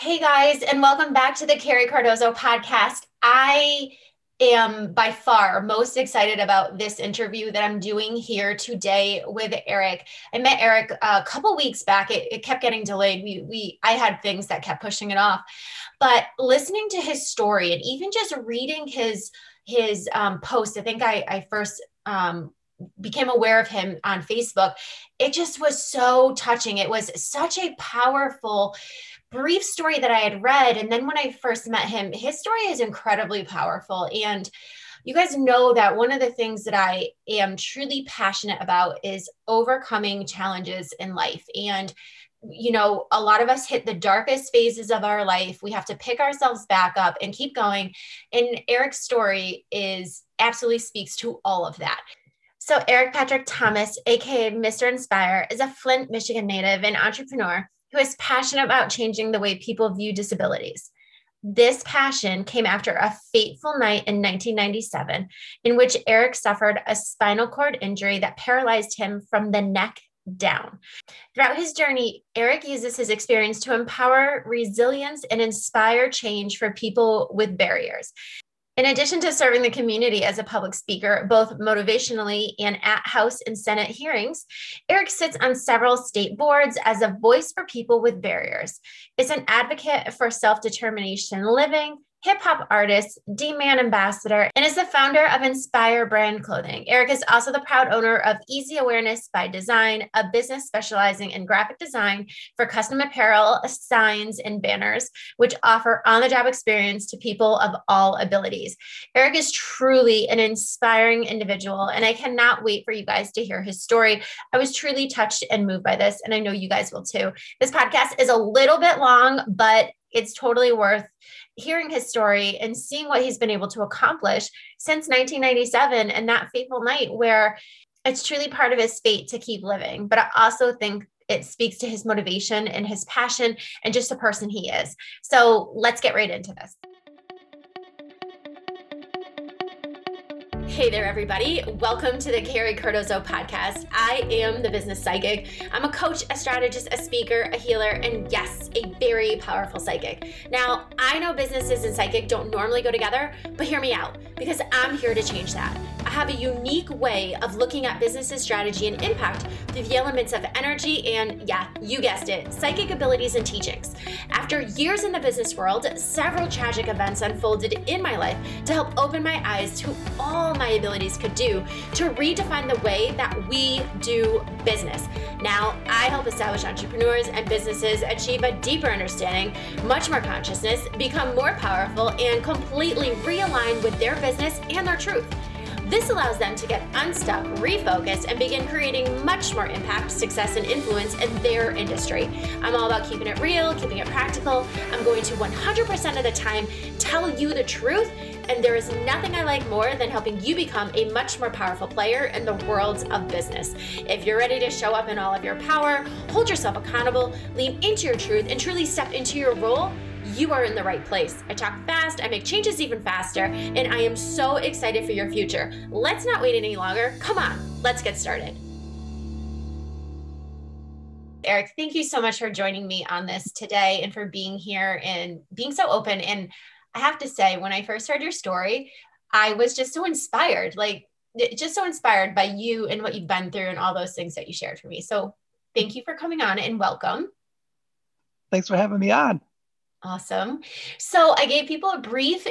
Hey guys, and welcome back to the Carrie Cardozo podcast. I am by far most excited about this interview that I'm doing here today with Eric. I met Eric a couple weeks back. It, it, kept getting delayed. We we I had things that kept pushing it off. But listening to his story and even just reading his his um, post, I think I I first um, became aware of him on Facebook. It just was so touching. It was such a powerful brief story that I had read. And then when I first met him, his story is incredibly powerful. And you guys know that one of the things that I am truly passionate about is overcoming challenges in life. And you know, a lot of us hit the darkest phases of our life. We have to pick ourselves back up and keep going. And Eric's story is absolutely speaks to all of that. So, Eric Patrick Thomas, aka Mr. Inspire, is a Flint, Michigan native and entrepreneur who is passionate about changing the way people view disabilities. This passion came after a fateful night in 1997 in which Eric suffered a spinal cord injury that paralyzed him from the neck down. Throughout his journey, Eric uses his experience to empower resilience and inspire change for people with barriers. In addition to serving the community as a public speaker, both motivationally and at House and Senate hearings, Eric sits on several state boards as a voice for people with barriers. Is an advocate for self determination living hip hop artist, D Man ambassador, and is the founder of Inspire Brand Clothing. Eric is also the proud owner of Easy Awareness by Design, a business specializing in graphic design for custom apparel, signs, and banners, which offer on the job experience to people of all abilities. Eric is truly an inspiring individual, and I cannot wait for you guys to hear his story. I was truly touched and moved by this, and I know you guys will too. This podcast is a little bit long, but it's totally worth hearing his story and seeing what he's been able to accomplish since 1997 and that fateful night where it's truly part of his fate to keep living. But I also think it speaks to his motivation and his passion and just the person he is. So let's get right into this. Hey there, everybody. Welcome to the Carrie Cardozo podcast. I am the business psychic. I'm a coach, a strategist, a speaker, a healer, and yes, a very powerful psychic. Now, I know businesses and psychic don't normally go together, but hear me out because I'm here to change that. Have a unique way of looking at business's strategy and impact through the elements of energy and, yeah, you guessed it, psychic abilities and teachings. After years in the business world, several tragic events unfolded in my life to help open my eyes to all my abilities could do to redefine the way that we do business. Now, I help establish entrepreneurs and businesses achieve a deeper understanding, much more consciousness, become more powerful, and completely realign with their business and their truth. This allows them to get unstuck, refocus, and begin creating much more impact, success, and influence in their industry. I'm all about keeping it real, keeping it practical. I'm going to 100% of the time tell you the truth and there is nothing I like more than helping you become a much more powerful player in the world of business. If you're ready to show up in all of your power, hold yourself accountable, lean into your truth, and truly step into your role, you are in the right place. I talk fast, I make changes even faster, and I am so excited for your future. Let's not wait any longer. Come on, let's get started. Eric, thank you so much for joining me on this today and for being here and being so open. And I have to say, when I first heard your story, I was just so inspired, like just so inspired by you and what you've been through and all those things that you shared for me. So thank you for coming on and welcome. Thanks for having me on. Awesome. So I gave people a brief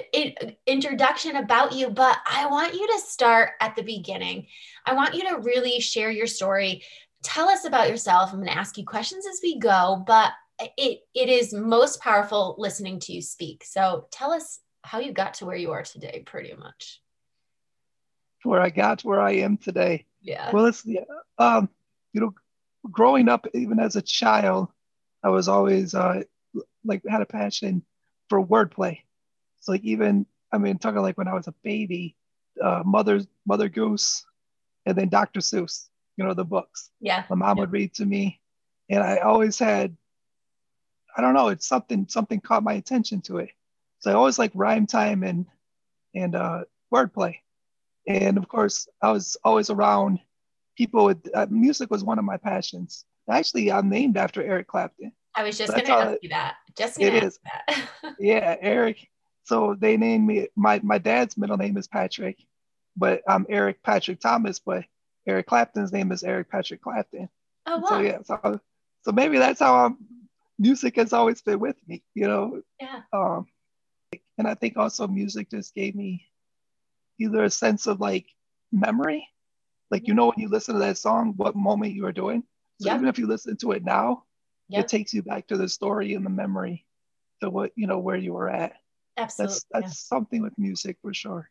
introduction about you, but I want you to start at the beginning. I want you to really share your story. Tell us about yourself. I'm going to ask you questions as we go, but it it is most powerful listening to you speak. So tell us how you got to where you are today, pretty much. Where I got to where I am today. Yeah. Well, it's yeah, um, you know, growing up, even as a child, I was always uh, like had a passion for wordplay. So like even I mean talking like when I was a baby, uh, Mother Mother Goose, and then Dr. Seuss. You know the books. Yeah. My mom yeah. would read to me, and I always had. I don't know. It's something. Something caught my attention to it. So I always like rhyme time and and uh, wordplay, and of course I was always around people with uh, music was one of my passions. Actually, I'm named after Eric Clapton. I was just so going to ask you that. Just it is. yeah, Eric. So they named me my my dad's middle name is Patrick, but I'm Eric Patrick Thomas, but Eric Clapton's name is Eric Patrick Clapton. Oh wow. So yeah, so, so maybe that's how I'm, music has always been with me, you know. Yeah. Um, and I think also music just gave me either a sense of like memory, like you know when you listen to that song, what moment you were doing. So yep. even if you listen to it now, yep. it takes you back to the story and the memory to what you know where you were at. Absolutely. That's that's yeah. something with music for sure.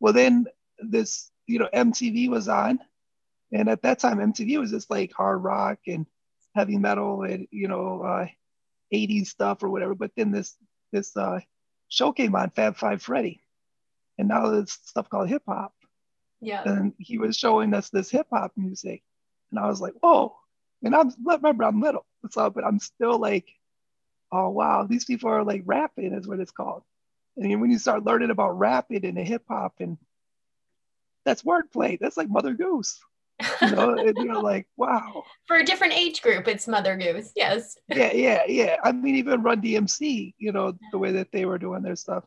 Well then this, you know, MTV was on. And at that time, MTV was just like hard rock and heavy metal and, you know, uh, 80s stuff or whatever. But then this this uh, show came on, Fab Five Freddy. And now there's stuff called hip hop. Yeah. And he was showing us this hip hop music. And I was like, whoa. And I'm remember I'm little. But I'm still like, oh wow, these people are like rapping is what it's called. And when you start learning about rapping and the hip hop and that's wordplay. That's like Mother Goose. You know, and you're like, wow. For a different age group, it's Mother Goose. Yes. Yeah, yeah, yeah. I mean, even Run DMC, you know, the way that they were doing their stuff.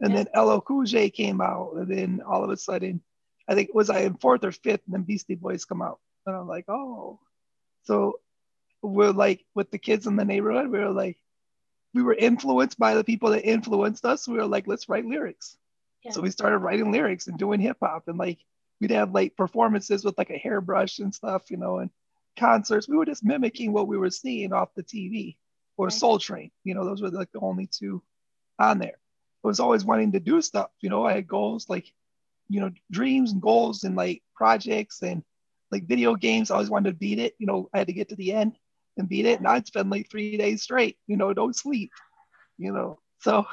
And yeah. then LL Cool J came out, and then all of a sudden, I think was I in fourth or fifth, and then Beastie Boys come out, and I'm like, oh, so we're like with the kids in the neighborhood, we were like, we were influenced by the people that influenced us. We were like, let's write lyrics. So we started writing lyrics and doing hip hop and like we'd have like performances with like a hairbrush and stuff, you know, and concerts. We were just mimicking what we were seeing off the TV or right. Soul Train. You know, those were like the only two on there. I was always wanting to do stuff. You know, I had goals like, you know, dreams and goals and like projects and like video games. I always wanted to beat it. You know, I had to get to the end and beat it. And I'd spend like three days straight, you know, don't sleep, you know. So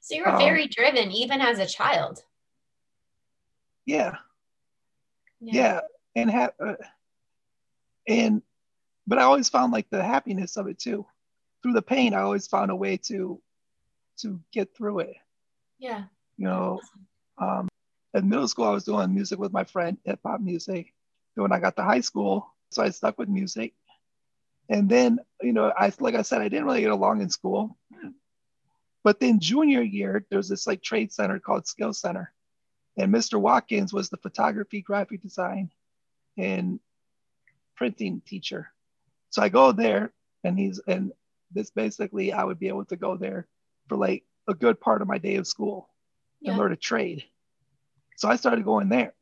so you were um, very driven even as a child. Yeah. Yeah. yeah. And have, uh, and, but I always found like the happiness of it too. Through the pain, I always found a way to, to get through it. Yeah. You know, um, in middle school, I was doing music with my friend, hip hop music. And when I got to high school, so I stuck with music. And then, you know, I like I said, I didn't really get along in school. But then junior year, there's this like trade center called Skill Center. And Mr. Watkins was the photography, graphic design, and printing teacher. So I go there and he's and this basically I would be able to go there for like a good part of my day of school yeah. and learn a trade. So I started going there.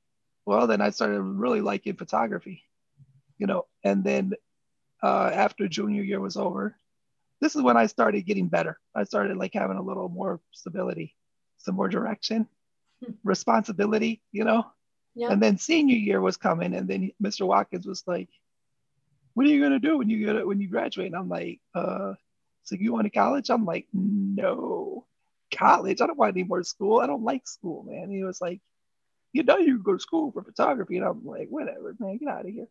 Well, then I started really liking photography, you know, and then uh, after junior year was over, this is when I started getting better. I started like having a little more stability, some more direction, hmm. responsibility, you know? Yeah. And then senior year was coming, and then Mr. Watkins was like, "What are you gonna do when you get when you graduate?" And I'm like, "Uh, so you want to college?" I'm like, "No, college. I don't want any more school. I don't like school, man." And he was like, "You know, you go to school for photography," and I'm like, "Whatever, man, get out of here."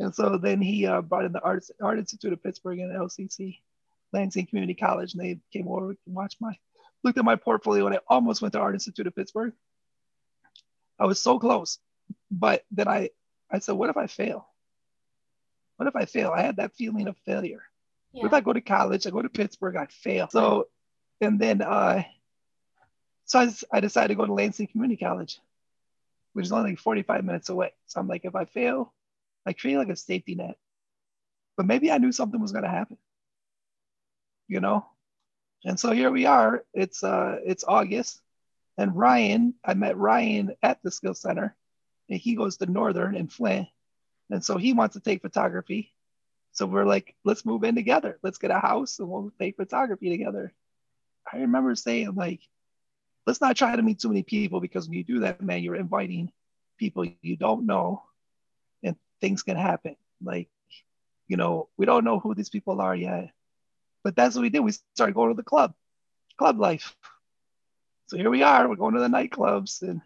And so then he uh, brought in the Art, Art Institute of Pittsburgh and LCC, Lansing Community College, and they came over and watched my, looked at my portfolio, and I almost went to Art Institute of Pittsburgh. I was so close, but then I, I said, what if I fail? What if I fail? I had that feeling of failure. Yeah. If I go to college, I go to Pittsburgh, I fail. So, and then, uh, so I, I decided to go to Lansing Community College, which is only like 45 minutes away. So I'm like, if I fail, I create like a safety net. But maybe I knew something was going to happen you know? And so here we are. It's uh it's August. And Ryan, I met Ryan at the skill center, and he goes to Northern in Flint. And so he wants to take photography. So we're like, let's move in together. Let's get a house and we'll take photography together. I remember saying, like, let's not try to meet too many people because when you do that, man, you're inviting people you don't know things can happen. Like, you know, we don't know who these people are yet. But that's what we did. We started going to the club, club life. So here we are. We're going to the nightclubs and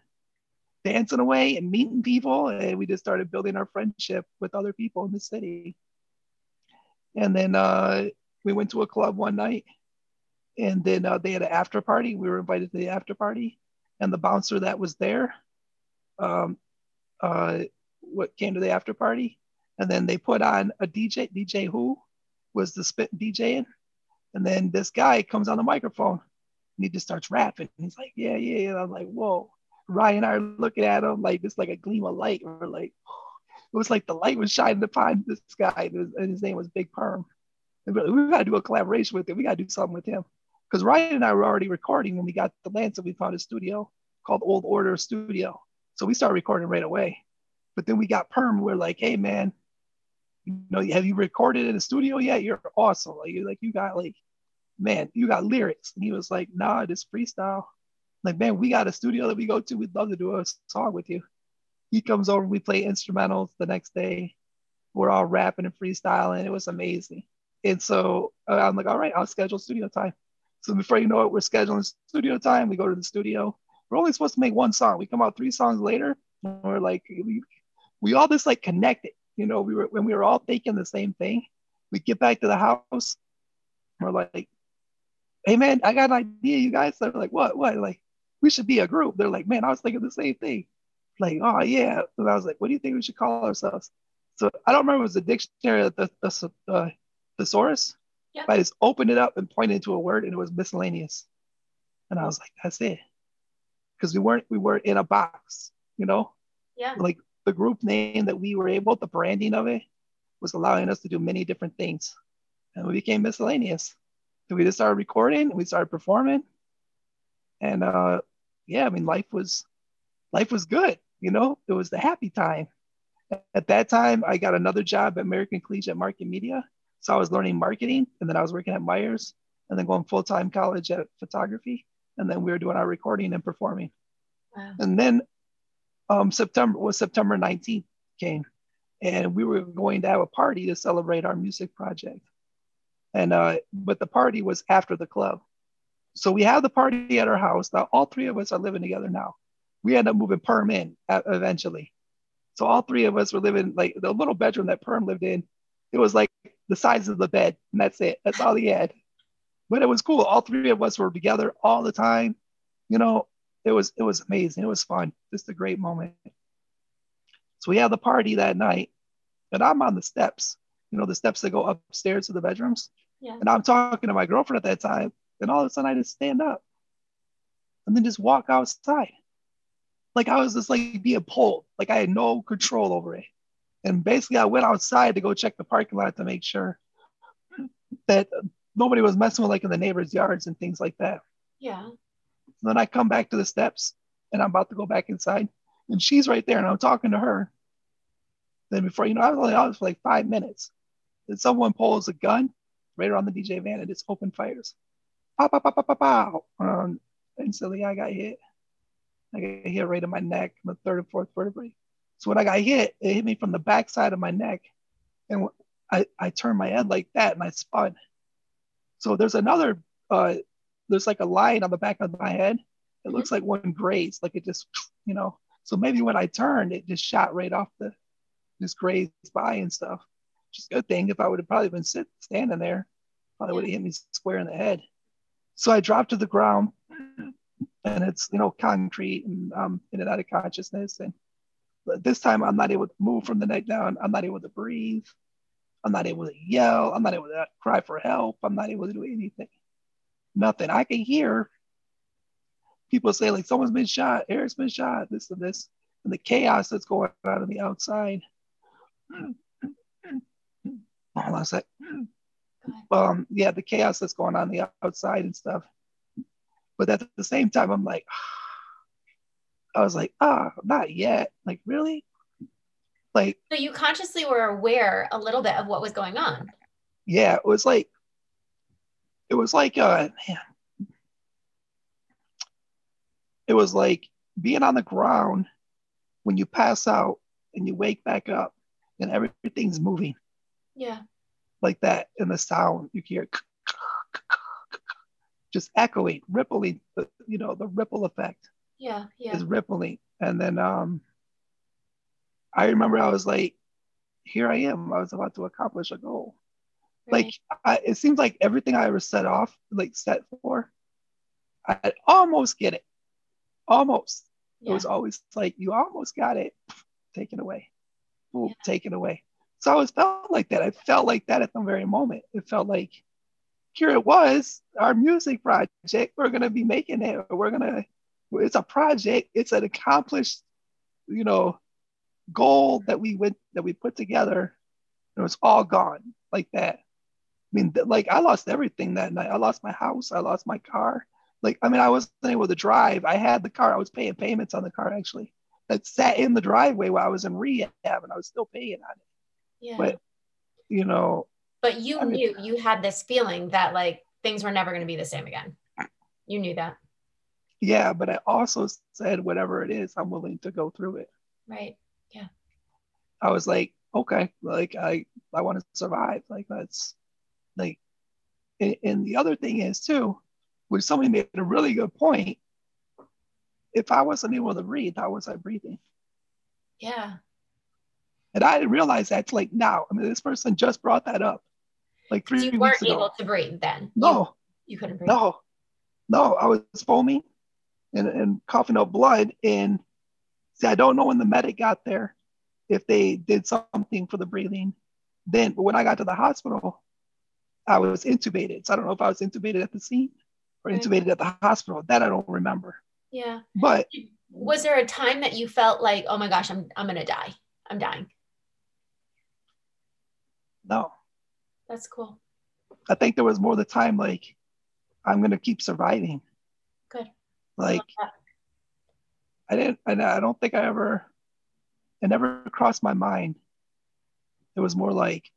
dancing away and meeting people. And we just started building our friendship with other people in the city. And then uh, we went to a club one night and then uh, they had an after party. We were invited to the after party. And the bouncer that was there, um, uh, what came to the after party. And then they put on a DJ, DJ who was the spit DJing And then this guy comes on the microphone and he just starts rapping. He's like, yeah, yeah. And I'm like, whoa. Ryan and I are looking at him like it's like a gleam of light. We're like, it was like the light was shining upon this guy, and his name was Big Perm. And we got to do a collaboration with him. We got to do something with him because Ryan and I were already recording when we got the Lansing. We found a studio called Old Order Studio, so we started recording right away. But then we got Perm. We're like, hey man, you know, have you recorded in a studio yet? You're awesome. Like, you like you got like, man, you got lyrics. And he was like, nah, this freestyle. Like, man, we got a studio that we go to. We'd love to do a song with you. He comes over, we play instrumentals the next day. We're all rapping and freestyling. It was amazing. And so uh, I'm like, all right, I'll schedule studio time. So before you know it, we're scheduling studio time. We go to the studio. We're only supposed to make one song. We come out three songs later. we're like, we all just like connected. You know, we were when we were all thinking the same thing. We get back to the house. We're like, hey man, I got an idea, you guys. They're like, what? What? Like, we should be a group. They're like, man, I was thinking the same thing. Like, oh yeah. And I was like, what do you think we should call ourselves? So I don't remember it was the dictionary, the the, the thesaurus. Yeah. But I just opened it up and pointed to a word, and it was miscellaneous. And I was like, that's it. Because we weren't we weren't in a box, you know. Yeah. Like the group name that we were able, the branding of it, was allowing us to do many different things, and we became miscellaneous. So we just started recording, we started performing, and uh, yeah, I mean, life was life was good. You know, it was the happy time. At that time, I got another job at American Collegiate Market Media. So I was learning marketing, and then I was working at Meijers, and then going full time college at photography, and then we were doing our recording and performing. Wow. And then um, September was September 19th came, and we were going to have a party to celebrate our music project. And uh, but the party was after the club, so we have the party at our house. Now all three of us are living together now. We end up moving Perm in eventually. So all three of us were living like the little bedroom that Perm lived in. It was like the size of the bed, and that's it. That's all he had. But it was cool. All three of us were together all the time. You know, it was it was amazing. It was fun. Just a great moment. So we had the party that night, and I'm on the steps. You know, the steps that go upstairs to the bedrooms. Yeah. And I'm talking to my girlfriend at that time, and all of a sudden I just stand up, and then just walk outside, like I was just like being pulled, like I had no control over it. And basically, I went outside to go check the parking lot to make sure that nobody was messing with like in the neighbors' yards and things like that. Yeah. And then I come back to the steps and I'm about to go back inside and she's right there and I'm talking to her. Then before you know, I was only out for like five minutes. Then someone pulls a gun right around the DJ van and just open fires. Pow, pow, pow, pow, pow, pow. Um, instantly I got hit. I got hit right in my neck, my third and fourth vertebrae. So when I got hit, it hit me from the back side of my neck. And I, I turned my head like that and I spun. So there's another uh, there's like a line on the back of my head. It looks like one grazed, like it just, you know. So maybe when I turned, it just shot right off the, just grazed by and stuff. Just a good thing. If I would have probably been sit, standing there, probably would have hit me square in the head. So I dropped to the ground, and it's you know concrete and um in and out of consciousness. And this time I'm not able to move from the neck down. I'm not able to breathe. I'm not able to yell. I'm not able to cry for help. I'm not able to do anything nothing. I can hear people say like someone's been shot, Eric's been shot, this and this, and the chaos that's going on on the outside. Hold on a sec. Um, yeah, the chaos that's going on the outside and stuff. But at the same time, I'm like, I was like, ah, oh, not yet. Like, really? Like, so you consciously were aware a little bit of what was going on. Yeah, it was like it was like uh man, it was like being on the ground when you pass out and you wake back up and everything's moving. Yeah. Like that. And the sound you hear just echoing, rippling, you know, the ripple effect. Yeah. Yeah. Is rippling. And then um I remember I was like, here I am. I was about to accomplish a goal. Right. Like I, it seems like everything I ever set off, like set for, I almost get it. Almost. Yeah. It was always like you almost got it taken away. Ooh, yeah. taken away. So I always felt like that. I felt like that at the very moment. It felt like here it was, our music project. We're gonna be making it. We're gonna. It's a project. It's an accomplished, you know, goal that we went that we put together. And it was all gone like that. I mean, like I lost everything that night. I lost my house. I lost my car. Like, I mean, I wasn't able to drive. I had the car. I was paying payments on the car actually. That sat in the driveway while I was in rehab, and I was still paying on it. Yeah. But you know. But you I knew mean, you had this feeling that like things were never going to be the same again. You knew that. Yeah, but I also said whatever it is, I'm willing to go through it. Right. Yeah. I was like, okay, like I I want to survive. Like that's like and, and the other thing is too, which somebody made a really good point. If I wasn't able to breathe, how was I breathing? Yeah. And I didn't realize that's like now. I mean, this person just brought that up. Like three you weren't able to breathe then. No. You, you couldn't breathe. No. No, I was foaming and, and coughing up blood. And see, I don't know when the medic got there if they did something for the breathing. Then, but when I got to the hospital, I was intubated. So I don't know if I was intubated at the scene or intubated at the hospital. That I don't remember. Yeah. But was there a time that you felt like, oh my gosh, I'm I'm gonna die. I'm dying. No. That's cool. I think there was more the time like I'm gonna keep surviving. Good. Like I, I didn't I, I don't think I ever it never crossed my mind. It was more like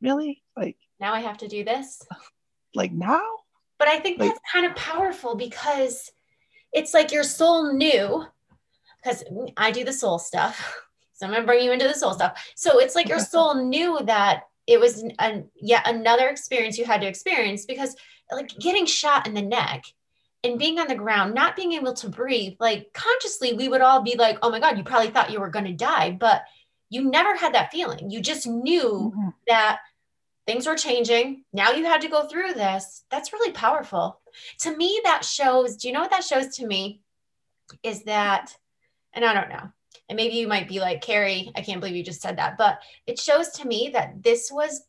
really? Like now I have to do this? Like now? But I think like, that's kind of powerful because it's like your soul knew because I do the soul stuff. So I'm gonna bring you into the soul stuff. So it's like your soul knew that it was an, yet another experience you had to experience because like getting shot in the neck and being on the ground, not being able to breathe, like consciously, we would all be like, oh my God, you probably thought you were going to die, but you never had that feeling. You just knew mm-hmm. that things were changing. Now you had to go through this. That's really powerful. To me, that shows, do you know what that shows to me? Is that, and I don't know, and maybe you might be like, Carrie, I can't believe you just said that. But it shows to me that this was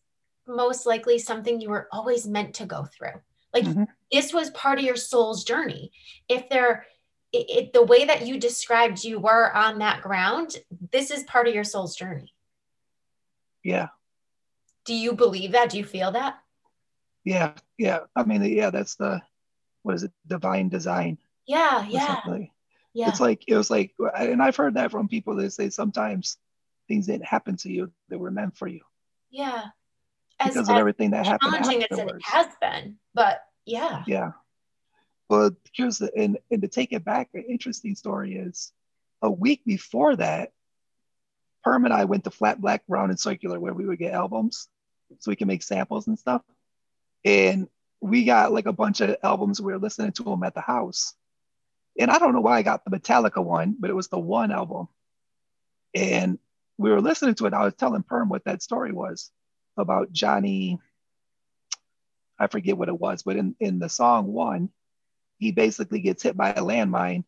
most likely something you were always meant to go through. Like mm-hmm. this was part of your soul's journey. If there, it, it, the way that you described you were on that ground, this is part of your soul's journey. Yeah. Do you believe that? Do you feel that? Yeah. Yeah. I mean, yeah, that's the, what is it? Divine design. Yeah. Yeah. Yeah. It's like it was like, and I've heard that from people that say sometimes things didn't happen to you; they were meant for you. Yeah. As, because of everything that happened. Challenging as it has been, but yeah. Yeah. Well, here's the and, and to take it back, an interesting story is a week before that, Perm and I went to Flat Black Round and Circular where we would get albums so we can make samples and stuff. And we got like a bunch of albums. We were listening to them at the house and I don't know why I got the Metallica one, but it was the one album. And we were listening to it. I was telling Perm what that story was about Johnny. I forget what it was, but in, in the song one, he basically gets hit by a landmine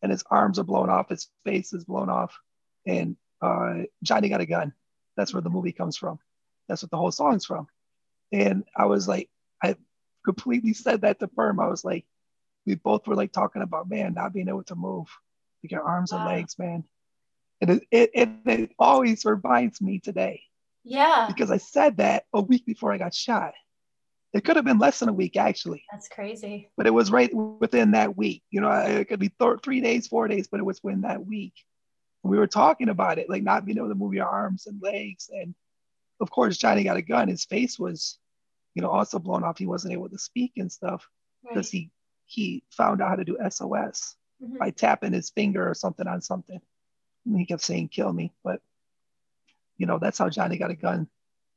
and his arms are blown off, his face is blown off. And uh, Johnny got a gun. That's where the movie comes from. That's what the whole song's from. And I was like, I completely said that to Perm. I was like, we both were like talking about man not being able to move. Like your arms wow. and legs man. And it, it, it, it always reminds me today. Yeah. Because i said that a week before i got shot. It could have been less than a week actually. That's crazy. But it was right within that week. You know it could be th- three days four days but it was within that week. And we were talking about it like not being able to move your arms and legs and of course johnny got a gun his face was you know also blown off he wasn't able to speak and stuff because right. he he found out how to do SOS mm-hmm. by tapping his finger or something on something. And he kept saying, kill me. But, you know, that's how Johnny got a gun.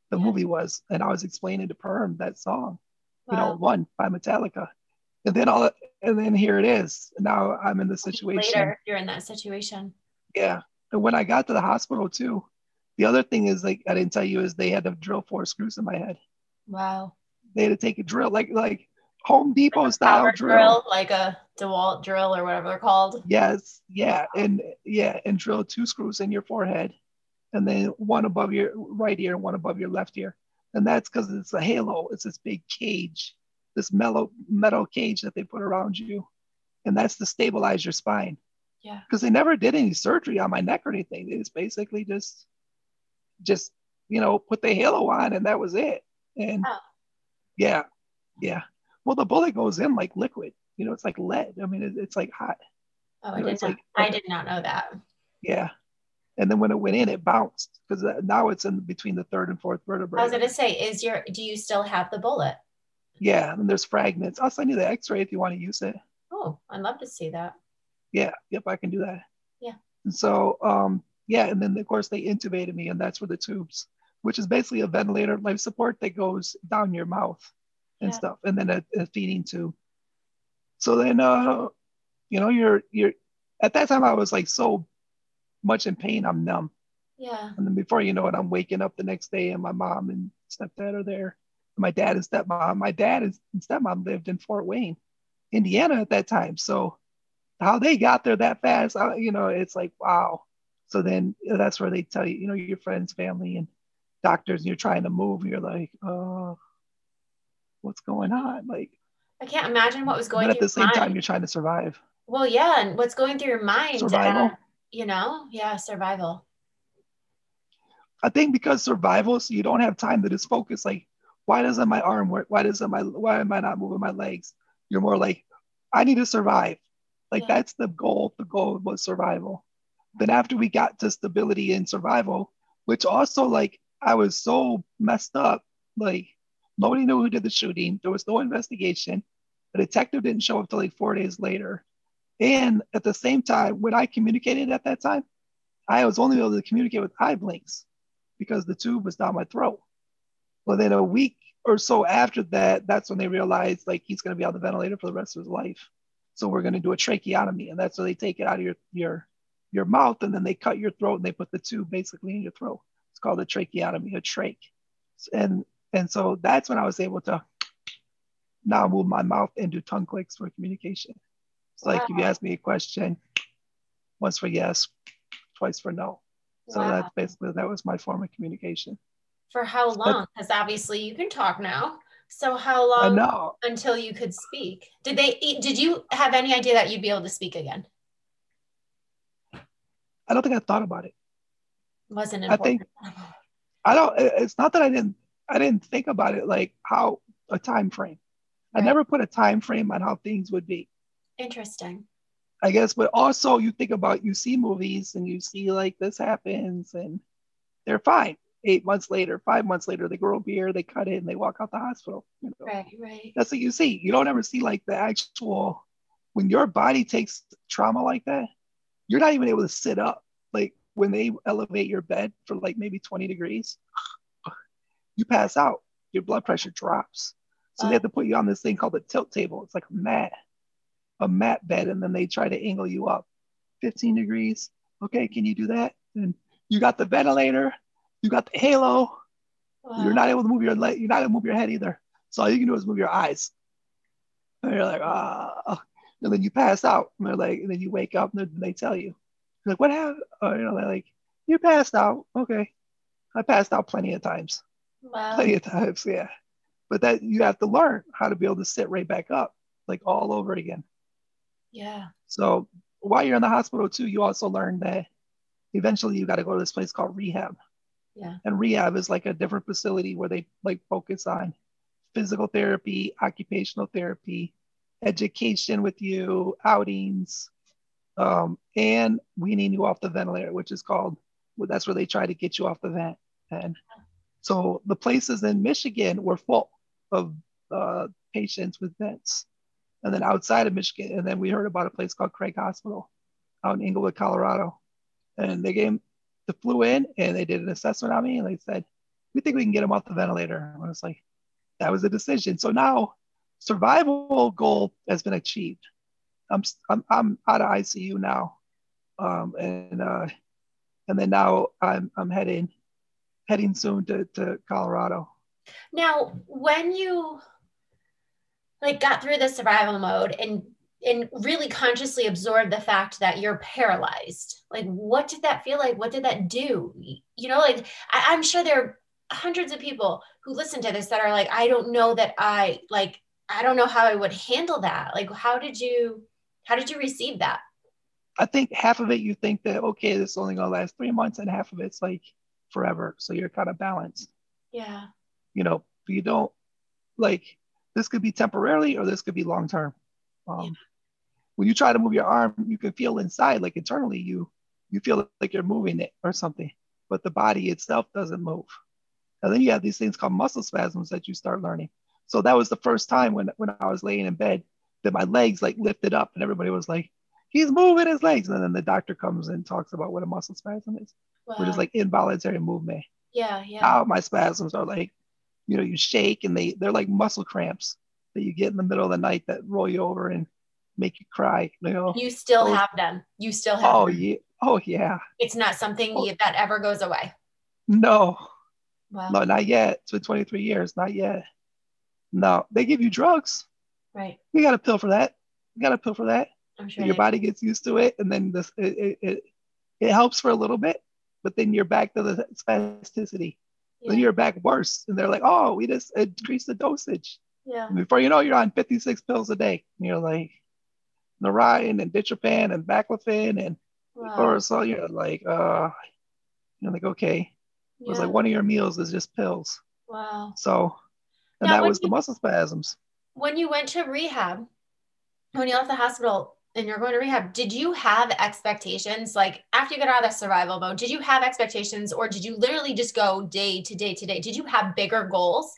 The yeah. movie was. And I was explaining to Perm that song, wow. you know, one by Metallica. And then all, and then here it is. Now I'm in the situation. Later, you're in that situation. Yeah. And when I got to the hospital too, the other thing is like I didn't tell you is they had to drill four screws in my head. Wow. They had to take a drill, like like Home Depot like style drill. drill. like a DeWalt drill or whatever they're called. Yes, yeah, and yeah, and drill two screws in your forehead, and then one above your right ear and one above your left ear. And that's because it's a halo. It's this big cage, this mellow metal cage that they put around you. And that's to stabilize your spine. Yeah. Because they never did any surgery on my neck or anything. It's basically just just, you know, put the halo on and that was it. And Oh. yeah, yeah. Well, the bullet goes in like liquid. You know, it's like lead. I mean, it, it's like hot. Oh, I You know, did not, like- I did not know that. Yeah. And then when it went in, it bounced because now it's in between the third and fourth vertebrae. I was gonna say, is your do you still have the bullet? Yeah, and there's fragments. I'll send you the X-ray if you want to use it. Oh, I'd love to see that. Yeah, yep, I can do that. Yeah. And so, um, yeah, and then of course they intubated me, and that's where the tubes, which is basically a ventilator life support that goes down your mouth and Yeah. stuff, and then a, a feeding tube. So then, uh, you know, you're you're at that time I was like so much in pain, I'm numb. Yeah. And then before you know it, I'm waking up the next day and my mom and stepdad are there. My dad and stepmom. My dad and stepmom lived in Fort Wayne, Indiana at that time. So how they got there that fast, I, you know, it's like, wow. So then that's where they tell you, you know, your friends, family, and doctors, and you're trying to move. You're like, oh, what's going on? Like, I can't imagine what was going but at the same time, you're trying to survive. Well, yeah, and what's going through your mind? Survival. uh, you know, yeah, survival. I think because survival, so you don't have time to just focus. Like, why doesn't my arm work? Why doesn't my why am I not moving my legs? You're more like, I need to survive. Like Yeah. that's the goal. The goal was survival. Then after we got to stability and survival, which also like I was so messed up, like nobody knew who did the shooting. There was no investigation. The detective didn't show up till like four days later. And at the same time, when I communicated at that time, I was only able to communicate with eye blinks because the tube was down my throat. Well, then a week or so after that, that's when they realized like he's going to be on the ventilator for the rest of his life. So we're going to do a tracheotomy, and that's where they take it out of your your your mouth, and then they cut your throat and they put the tube basically in your throat. It's called a tracheotomy, a trach, and and so that's when I was able to now move my mouth and do tongue clicks for communication. It's like if you ask me a question, once for yes, twice for no. So Wow. that's basically that was my form of communication. For how long? Because obviously you can talk now. So how long until you could speak? Did they? Did you have any idea that you'd be able to speak again? I don't think I thought about it. Wasn't I think- I don't. It's not that I didn't. I didn't think about it like how a time frame. I never put a time frame on how things would be. Interesting. I guess, but also you think about you see movies and you see like this happens and they're fine. Eight months later, five months later, they grow a beard, they cut it, and they walk out the hospital. you know? Right. Right. That's what you see. You don't ever see like the actual when your body takes trauma like that, you're not even able to sit up. Like when they elevate your bed for like maybe 20 degrees, you pass out. Your blood pressure drops. So they have to put you on this thing called a tilt table. It's like a mat, a mat bed, and then they try to angle you up. 15 degrees. Okay, can you do that? And you got the ventilator, you got the halo, Wow. you're not able to move your leg. You're not able to move your head either. So all you can do is move your eyes. And you're like, ah. And then you pass out. And they're like, and then you wake up and they tell you, You're like, what happened? Oh, you know, they're like, you passed out. Okay. I passed out plenty of times. Wow. Plenty of times, yeah. But that you have to learn how to be able to sit right back up, like all over again. Yeah. So while you're in the hospital too, you also learn that eventually you got to go to this place called rehab. Yeah. And rehab is like a different facility where they like focus on physical therapy, occupational therapy, education with you, outings, um, and weaning you off the ventilator, which is called, well, that's where they try to get you off the vent. And so the places in Michigan were full of uh, patients with vents. And then outside of Michigan, and then we heard about a place called Craig Hospital out in Englewood, Colorado. And they came, they flew in and they did an assessment on me and they said, we think we can get him off the ventilator. And I was like, that was a decision. So now survival goal has been achieved. I'm, I'm, I'm out of ICU now. Um, and, uh, and then now I'm, I'm heading, heading soon to, to Colorado. Now, when you like got through the survival mode and and really consciously absorbed the fact that you're paralyzed, like what did that feel like? What did that do? You know, like I, I'm sure there are hundreds of people who listen to this that are like, I don't know that I like, I don't know how I would handle that. Like, how did you, how did you receive that? I think half of it you think that okay, this is only gonna last three months, and half of it's like forever. So you're kind of balanced. Yeah. You know, you don't like this could be temporarily or this could be long term. Um, yeah. When you try to move your arm, you can feel inside, like internally, you you feel like you're moving it or something, but the body itself doesn't move. And then you have these things called muscle spasms that you start learning. So that was the first time when when I was laying in bed that my legs like lifted up and everybody was like, he's moving his legs. And then the doctor comes and talks about what a muscle spasm is, wow. which is like involuntary movement. Yeah, yeah. How my spasms are like, you know, you shake and they they're like muscle cramps that you get in the middle of the night that roll you over and make you cry. You know, you still Those, have them. You still have. Oh them. yeah. Oh yeah. It's not something oh. that ever goes away. No. Wow. No, not yet. It's been 23 years. Not yet. No, they give you drugs. Right. You got a pill for that. You got a pill for that. I'm sure your body gets used to it, and then this it, it, it, helps for a little bit, but then you're back to the spasticity. Yeah. Then you're back worse, and they're like, "Oh, we just increased the dosage." Yeah. And before you know, you're on 56 pills a day. And you're like Neurontin and Ditropan and Baclofen and wow. or so you're like, uh, you're like, okay. It was like one of your meals is just pills. Wow. So, and now, that was you, the muscle spasms. When you went to rehab, when you left the hospital, and you're going to rehab, did you have expectations? Like after you get out of the survival mode, did you have expectations or did you literally just go day to day to day? Did you have bigger goals?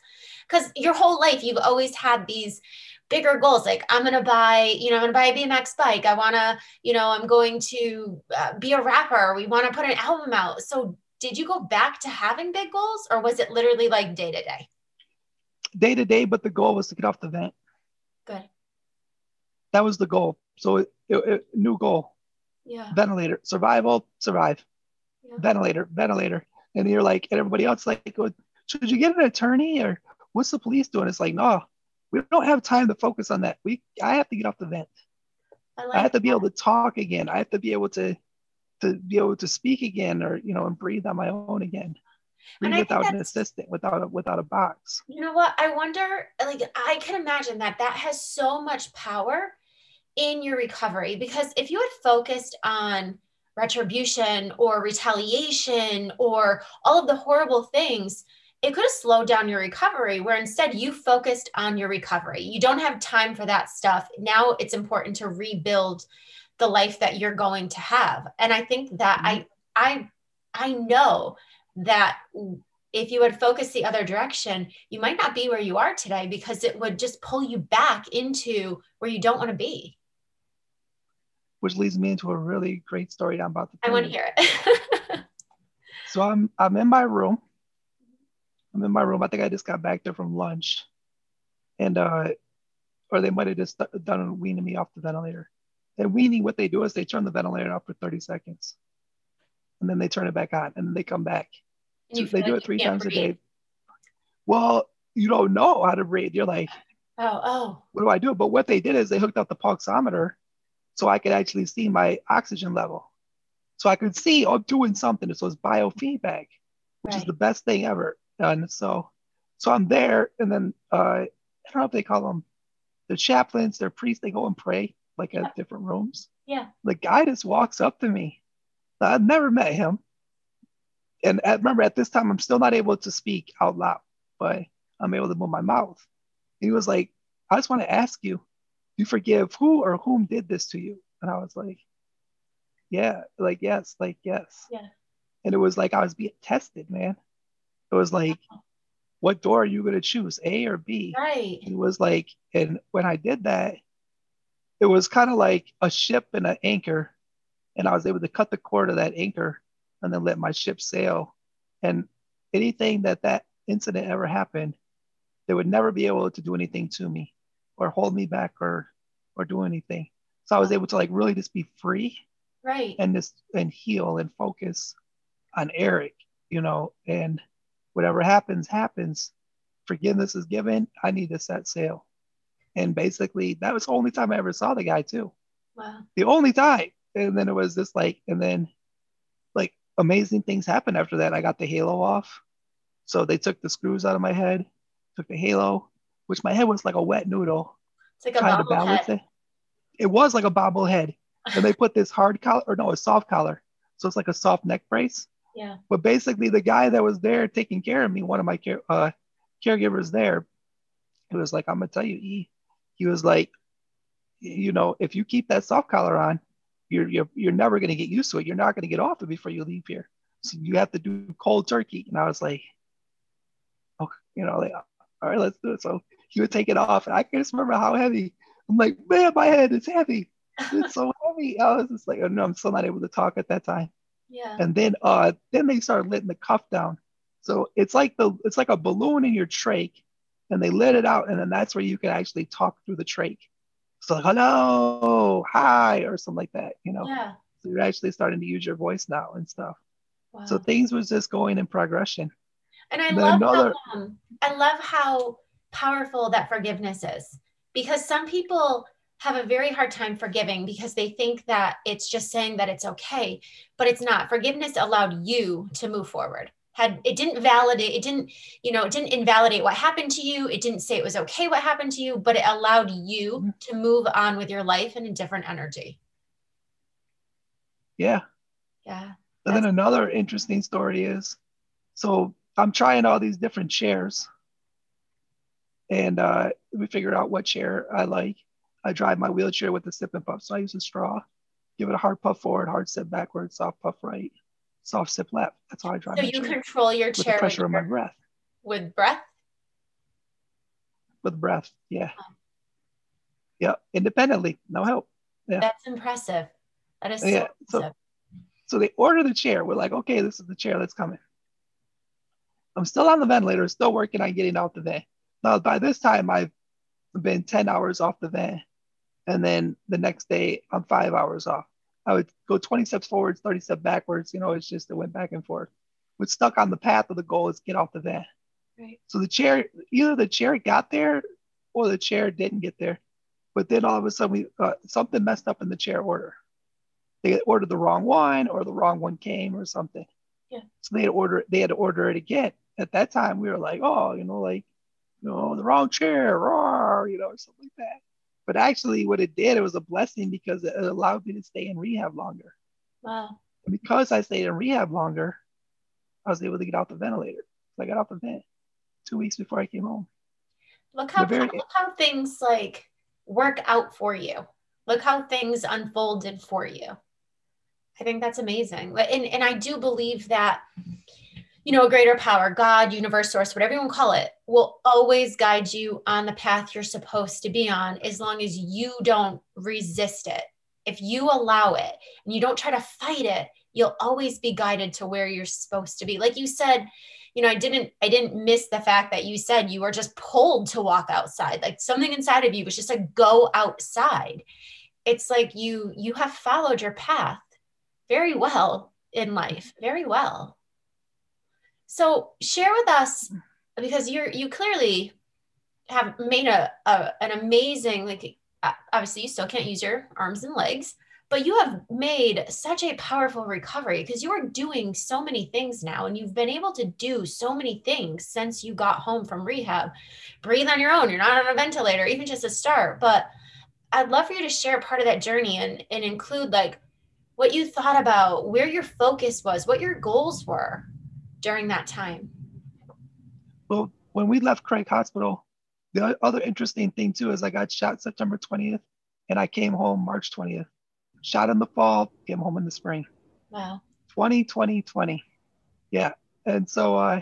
Because your whole life, you've always had these bigger goals like i'm going to buy you know i'm going to buy a bmx bike i want to you know i'm going to uh, be a rapper we want to put an album out so did you go back to having big goals or was it literally like day to day day to day but the goal was to get off the vent good that was the goal so it, it, it, new goal. Yeah. Ventilator, survival, survive. Yeah. Ventilator, ventilator. And you're like, and everybody else like, should you get an attorney or what's the police doing? It's like, no, we don't have time to focus on that. We, I have to get off the vent. I, like I have to be able to talk again. I have to be able to, to be able to speak again, or you know, and breathe on my own again. Breathe without an assistant, without a, without a box. You know what? I wonder. Like, I can imagine that that has so much power in your recovery because if you had focused on retribution or retaliation or all of the horrible things it could have slowed down your recovery where instead you focused on your recovery you don't have time for that stuff now it's important to rebuild the life that you're going to have and i think that mm-hmm. i i i know that if you had focused the other direction you might not be where you are today because it would just pull you back into where you don't want to be which leads me into a really great story I'm about to tell I want to hear it. so I'm I'm in my room. I'm in my room. I think I just got back there from lunch. And uh or they might have just done weaning me off the ventilator. And weaning, what they do is they turn the ventilator off for 30 seconds. And then they turn it back on and then they come back. So they do like it three times breathe. a day. Well, you don't know how to breathe. You're like, oh, oh. What do I do? But what they did is they hooked up the pulsometer so I could actually see my oxygen level. So I could see I'm doing something. So it's biofeedback, which right. is the best thing ever. And so, so I'm there, and then uh, I don't know if they call them the chaplains, their priests. They go and pray like yeah. at different rooms. Yeah. The guy just walks up to me. I've never met him, and at, remember at this time I'm still not able to speak out loud, but I'm able to move my mouth. He was like, "I just want to ask you, you forgive who or whom did this to you? And I was like, yeah, like, yes, like, yes. Yeah. And it was like, I was being tested, man. It was like, what door are you going to choose, A or B? Right. It was like, and when I did that, it was kind of like a ship and an anchor. And I was able to cut the cord of that anchor and then let my ship sail. And anything that that incident ever happened, they would never be able to do anything to me or hold me back or or do anything. So I was able to like really just be free. Right. And just and heal and focus on Eric, you know, and whatever happens, happens. Forgiveness is given. I need to set sail. And basically that was the only time I ever saw the guy too. Wow. The only time. And then it was just like, and then like amazing things happened after that. I got the halo off. So they took the screws out of my head, took the halo, which my head was like a wet noodle. It's like a bobblehead. It. it was like a bobblehead. and they put this hard collar, or no, a soft collar. So it's like a soft neck brace. Yeah. But basically, the guy that was there taking care of me, one of my care, uh, caregivers there, he was like, I'm gonna tell you, E. He was like, you know, if you keep that soft collar on, you're you're you're never gonna get used to it. You're not gonna get off it before you leave here. So you have to do cold turkey. And I was like, oh, you know, like, all right, let's do it. So he would take it off, and I can just remember how heavy. I'm like, man, my head is heavy. It's so heavy. I was just like, oh no, I'm still not able to talk at that time. Yeah. And then uh then they started letting the cuff down. So it's like the it's like a balloon in your trach, and they let it out, and then that's where you can actually talk through the trach. So like, hello, hi, or something like that, you know. Yeah. So you're actually starting to use your voice now and stuff. Wow. So things was just going in progression. And I And love another- how, um, I love how powerful that forgiveness is because some people have a very hard time forgiving because they think that it's just saying that it's okay, but it's not. Forgiveness allowed you to move forward. Had it didn't validate, it didn't, you know, it didn't invalidate what happened to you. It didn't say it was okay what happened to you, but it allowed you Mhm. to move on with your life in a different energy. Yeah. Yeah. And then another interesting story is so I'm trying all these different chairs. And uh, we figured out what chair I like. I drive my wheelchair with a sip and puff. So I use a straw, give it a hard puff forward, hard sip backward, soft puff right, soft sip left. That's how I drive So you chair control your with chair with, pressure of my breath. with breath. With breath. Yeah. Yeah. Independently. No help. Yeah. That's impressive. That is so Yeah, so- impressive. So they order the chair. We're like, okay, this is the chair that's coming. I'm still on the ventilator, still working on getting out the van. Now, by this time, I've been 10 hours off the van. And then the next day, I'm five hours off. I would go 20 steps forwards, 30 steps backwards. You know, it's just, it went back and forth. We're stuck on the path of the goal is get off the van. Right. So the chair, either the chair got there or the chair didn't get there. But then all of a sudden, we, uh, something messed up in the chair order. They ordered the wrong one, or the wrong one came, or something. Yeah. So they had order. They had to order it again. At that time, we were like, oh, you know, like, you know, the wrong chair, roar, you know, or something like that. But actually, what it did, it was a blessing because it allowed me to stay in rehab longer. Wow. And because I stayed in rehab longer, I was able to get out the ventilator. So I got off the vent two weeks before I came home. Look how, very- look how things like work out for you. Look how things unfolded for you. I think that's amazing. But- And, and I do believe that, you know, a greater power, God, universe, source, whatever you want to call it, will always guide you on the path you're supposed to be on as long as you don't resist it. If you allow it and you don't try to fight it, you'll always be guided to where you're supposed to be. Like you said, you know, I didn't I didn't miss the fact that you said you were just pulled to walk outside. Like something inside of you was just like go outside. It's like you you have followed your path very well in life, very well. So share with us because you're you clearly have made a, a an amazing like uh, obviously you still can't use your arms and legs but you have made such a powerful recovery because you are doing so many things now and you've been able to do so many things since you got home from rehab. Breathe on your own you're not on a ventilator even just a start but i'd love for you to share part of that journey and, and include like what you thought about where your focus was what your goals were during that time Well, when we left Craig Hospital, the other interesting thing too is I got shot September 20th and I came home March 20th. Shot in the fall, came home in the spring. wow 20, 20, 20. Yeah. And so, uh,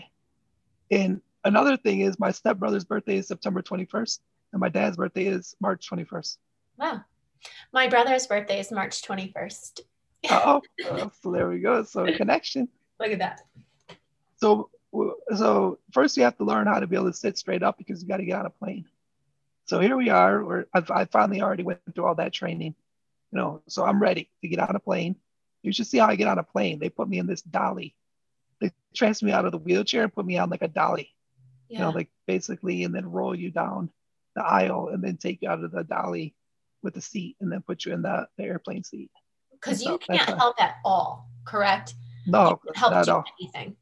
and another thing is my stepbrother's birthday is September 21st and my dad's birthday is March 21st. wow my brother's birthday is march 21st Uh-oh. Uh, so there we go. So connection. look at that So, so first you have to learn how to be able to sit straight up because you got to get on a plane. So here we are. I finally already went through all that training, you know. So I'm ready to get on a plane. You should see how I get on a plane. They put me in this dolly. They transfer me out of the wheelchair and put me on like a dolly, yeah you know, like basically, and then roll you down the aisle and then take you out of the dolly with the seat and then put you in the, the airplane seat. because you can't help at all correct No, you can help do all. anything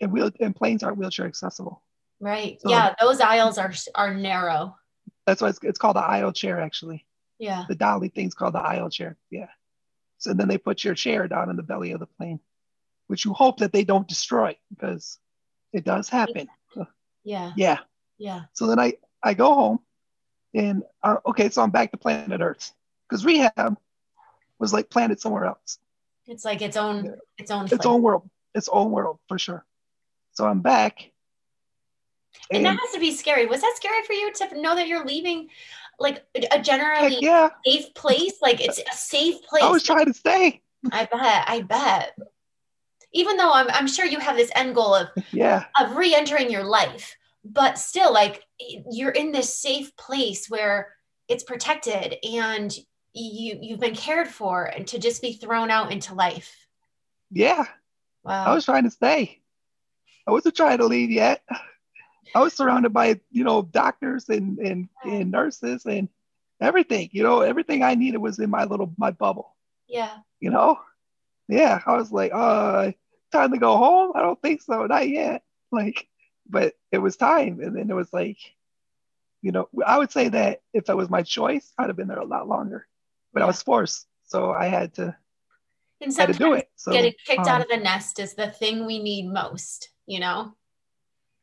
and wheel and planes aren't wheelchair accessible. Right. So yeah, those aisles are are narrow. That's why it's, it's called the aisle chair actually. Yeah. The dolly thing's called the aisle chair. Yeah. So then they put your chair down in the belly of the plane, which you hope that they don't destroy because it does happen. Yeah. Yeah. Yeah. So then I I go home, and uh, okay, so I'm back to planet Earth because rehab was like planet somewhere else. It's like its own yeah. its own its own world, its own world for sure. So I'm back. And, and that has to be scary. Was that scary for you to know that you're leaving like a generally yeah. safe place? Like it's a safe place. I was trying to stay. I bet. I bet. Even though I'm, I'm sure you have this end goal of yeah of re-entering your life, but still, like you're in this safe place where it's protected and you you've been cared for, and to just be thrown out into life. Yeah. Wow. I was trying to stay. I wasn't trying to leave yet. I was surrounded by, you know, doctors and, and, and nurses and everything, you know, everything I needed was in my little, my bubble. Yeah. You know? Yeah. I was like, uh, time to go home. I don't think so. Not yet. Like, but it was time. And then it was like, you know, I would say that if it was my choice, I'd have been there a lot longer, but yeah. I was forced. So I had to, and sometimes had to do it. So, getting kicked um, out of the nest is the thing we need most, you know?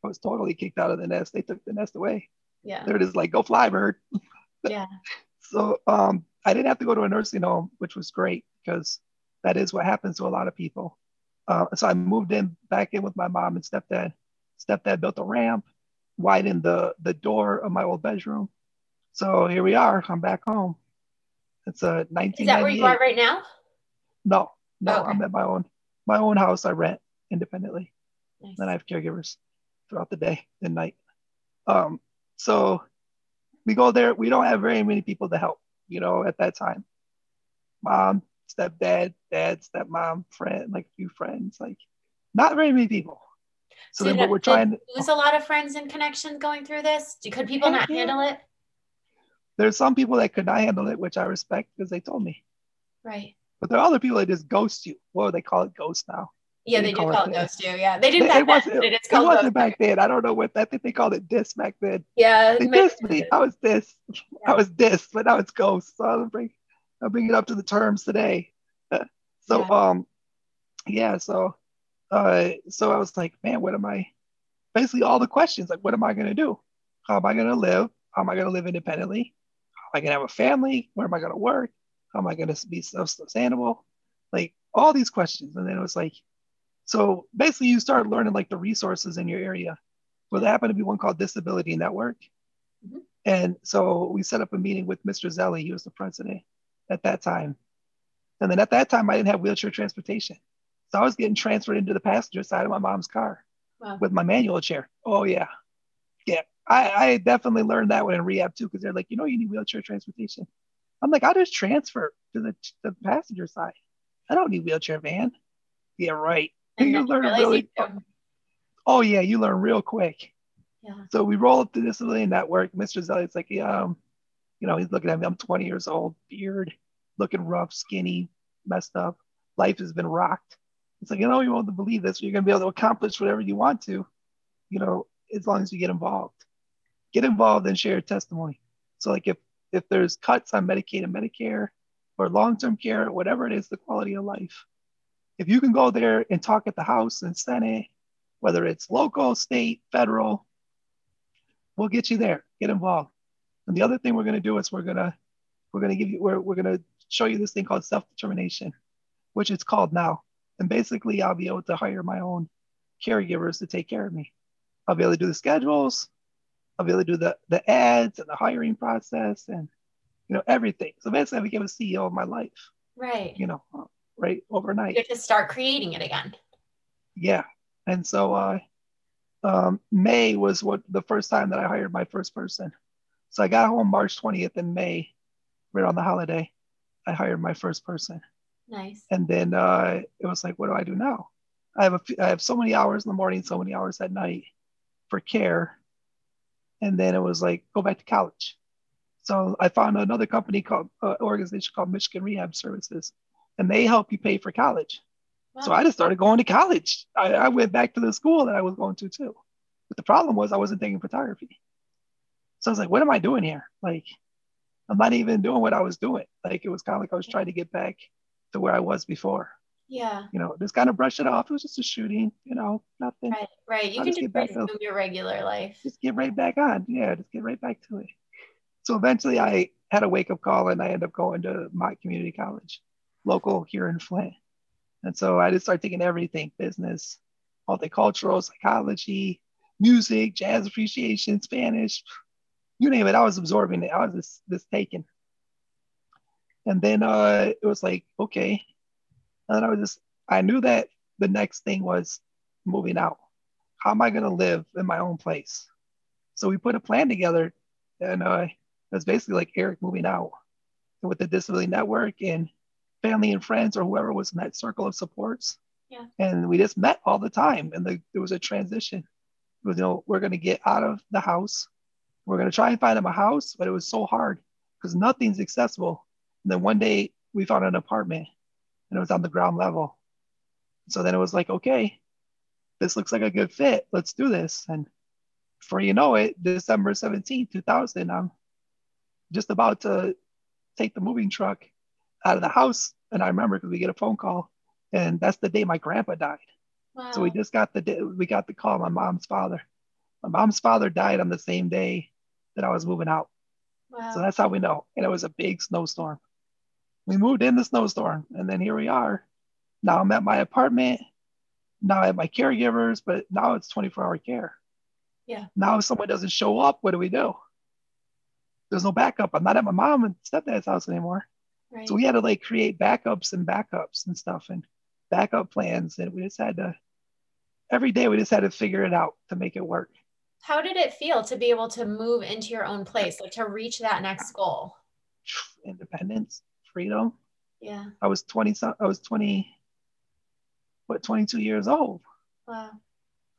I was totally kicked out of the nest. They took the nest away. Yeah. There it is, like, go fly, bird. yeah. So um, I didn't have to go to a nursing home, which was great because that is what happens to a lot of people. Uh, so I moved in back in with my mom and stepdad. Stepdad built a ramp, widened the the door of my old bedroom. So here we are. I'm back home. It's a 19. Is that where you are right now? No, no, okay. I'm at my own my own house. I rent independently. Nice. Then I have caregivers throughout the day and night. Um, so we go there. We don't have very many people to help, you know, at that time. Mom, stepdad, dad, stepmom, friend, like a few friends, like not very many people. So did, then what we're trying to lose a lot of friends and connections going through this. Could people not yeah. handle it? There's some people that could not handle it, which I respect because they told me. Right. But there are other people that just ghost you. What do they call it? Ghost now. Yeah, they, they do call it ghost too. Yeah, they didn't. It, wasn't. It, it wasn't back then. I don't know what. I think they called it dis back then. Yeah, they dissed me. I was dis. Yeah. I was dis, but now it's ghost. So I'll bring, I'll bring it up to the terms today. so yeah. um, yeah. So, uh, so I was like, man, what am I? Basically, all the questions like, what am I gonna do? How am I gonna live? How am I gonna live independently? How am I gonna have a family? Where am I gonna work? How am I gonna be self-sustainable? Like all these questions, and then it was like so basically, you start learning like the resources in your area. Well, there happened to be one called Disability Network. Mm-hmm. And so we set up a meeting with Mr. Zelli. He was the president at that time. And then at that time, I didn't have wheelchair transportation. So I was getting transferred into the passenger side of my mom's car wow. with my manual chair. Oh, yeah. Yeah. I, I definitely learned that one in rehab too, because they're like, you know, you need wheelchair transportation. I'm like, I'll just transfer to the, the passenger side. I don't need wheelchair van. Yeah, right you learn really. Oh yeah, you learn real quick. Yeah. So we roll up the disability network. Mr. Zelli's like, yeah, um, you know, he's looking at me. I'm 20 years old, beard, looking rough, skinny, messed up. Life has been rocked. It's like, you know, you won't believe this. You're gonna be able to accomplish whatever you want to, you know, as long as you get involved. Get involved and share your testimony. So like if if there's cuts on Medicaid and Medicare or long-term care, whatever it is, the quality of life, if you can go there and talk at the House and Senate, whether it's local, state, federal, we'll get you there. Get involved. And the other thing we're going to do is we're going to we're going to give you we're, we're going to show you this thing called self-determination, which it's called now. And basically, I'll be able to hire my own caregivers to take care of me. I'll be able to do the schedules. I'll be able to do the the ads and the hiring process and you know everything. So basically, I became a CEO of my life. Right. You know, um, right overnight. You have to start creating it again. Yeah, and so uh, um, May was what the first time that I hired my first person. So I got home March 20th in May, right on the holiday. I hired my first person. Nice. And then uh, it was like, what do I do now? I have a, I have so many hours in the morning, so many hours at night for care. And then it was like, go back to college. So I found another company called uh, organization called Michigan Rehab Services, and they help you pay for college. Wow. So I just started going to college. I, I went back to the school that I was going to too. But the problem was I wasn't taking photography. So I was like, what am I doing here? Like, I'm not even doing what I was doing. Like, it was kind of like I was trying to get back to where I was before. Yeah. You know, just kind of brush it off. It was just a shooting, you know, nothing. Right, right. You I'll can just, just resume your regular life. Just get right back on. Yeah, just get right back to it. So eventually I had a wake up call and I ended up going to my Community College, local here in Flint. And so I just started taking everything business, multicultural, psychology, music, jazz appreciation, Spanish, you name it. I was absorbing it. I was just, just taking. And then uh, it was like, okay. And then I was just, I knew that the next thing was moving out. How am I going to live in my own place? So we put a plan together and uh, it was basically like Eric moving out with the disability network and family and friends or whoever was in that circle of supports. Yeah. And we just met all the time. And the, there was a transition. It was, you know, we're going to get out of the house. We're going to try and find him a house, but it was so hard because nothing's accessible. And then one day we found an apartment and it was on the ground level. So then it was like, okay, this looks like a good fit. Let's do this. And before you know it, December 17, 2000, I'm just about to take the moving truck out of the house. And I remember because we get a phone call, and that's the day my grandpa died. Wow. So we just got the day, we got the call. My mom's father, my mom's father died on the same day that I was moving out. Wow. So that's how we know. And it was a big snowstorm. We moved in the snowstorm, and then here we are. Now I'm at my apartment. Now I have my caregivers, but now it's 24 hour care. Yeah. Now if someone doesn't show up, what do we do? There's no backup. I'm not at my mom and stepdad's house anymore. Right. So we had to like create backups and backups and stuff and backup plans. And we just had to, every day we just had to figure it out to make it work. How did it feel to be able to move into your own place, like to reach that next goal? Independence, freedom. Yeah. I was 20, I was 20, what, 22 years old. Wow.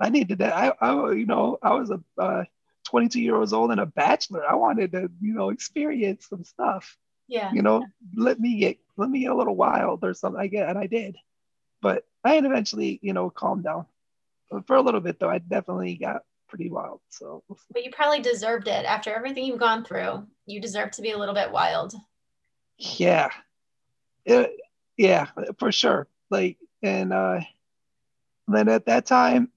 I needed that. I, I you know, I was a uh, 22 years old and a bachelor. I wanted to, you know, experience some stuff. Yeah. You know, let me get let me get a little wild or something. I get and I did. But I had eventually, you know, calmed down. But for a little bit though, I definitely got pretty wild. So But you probably deserved it after everything you've gone through. You deserve to be a little bit wild. Yeah. It, yeah, for sure. Like and uh then at that time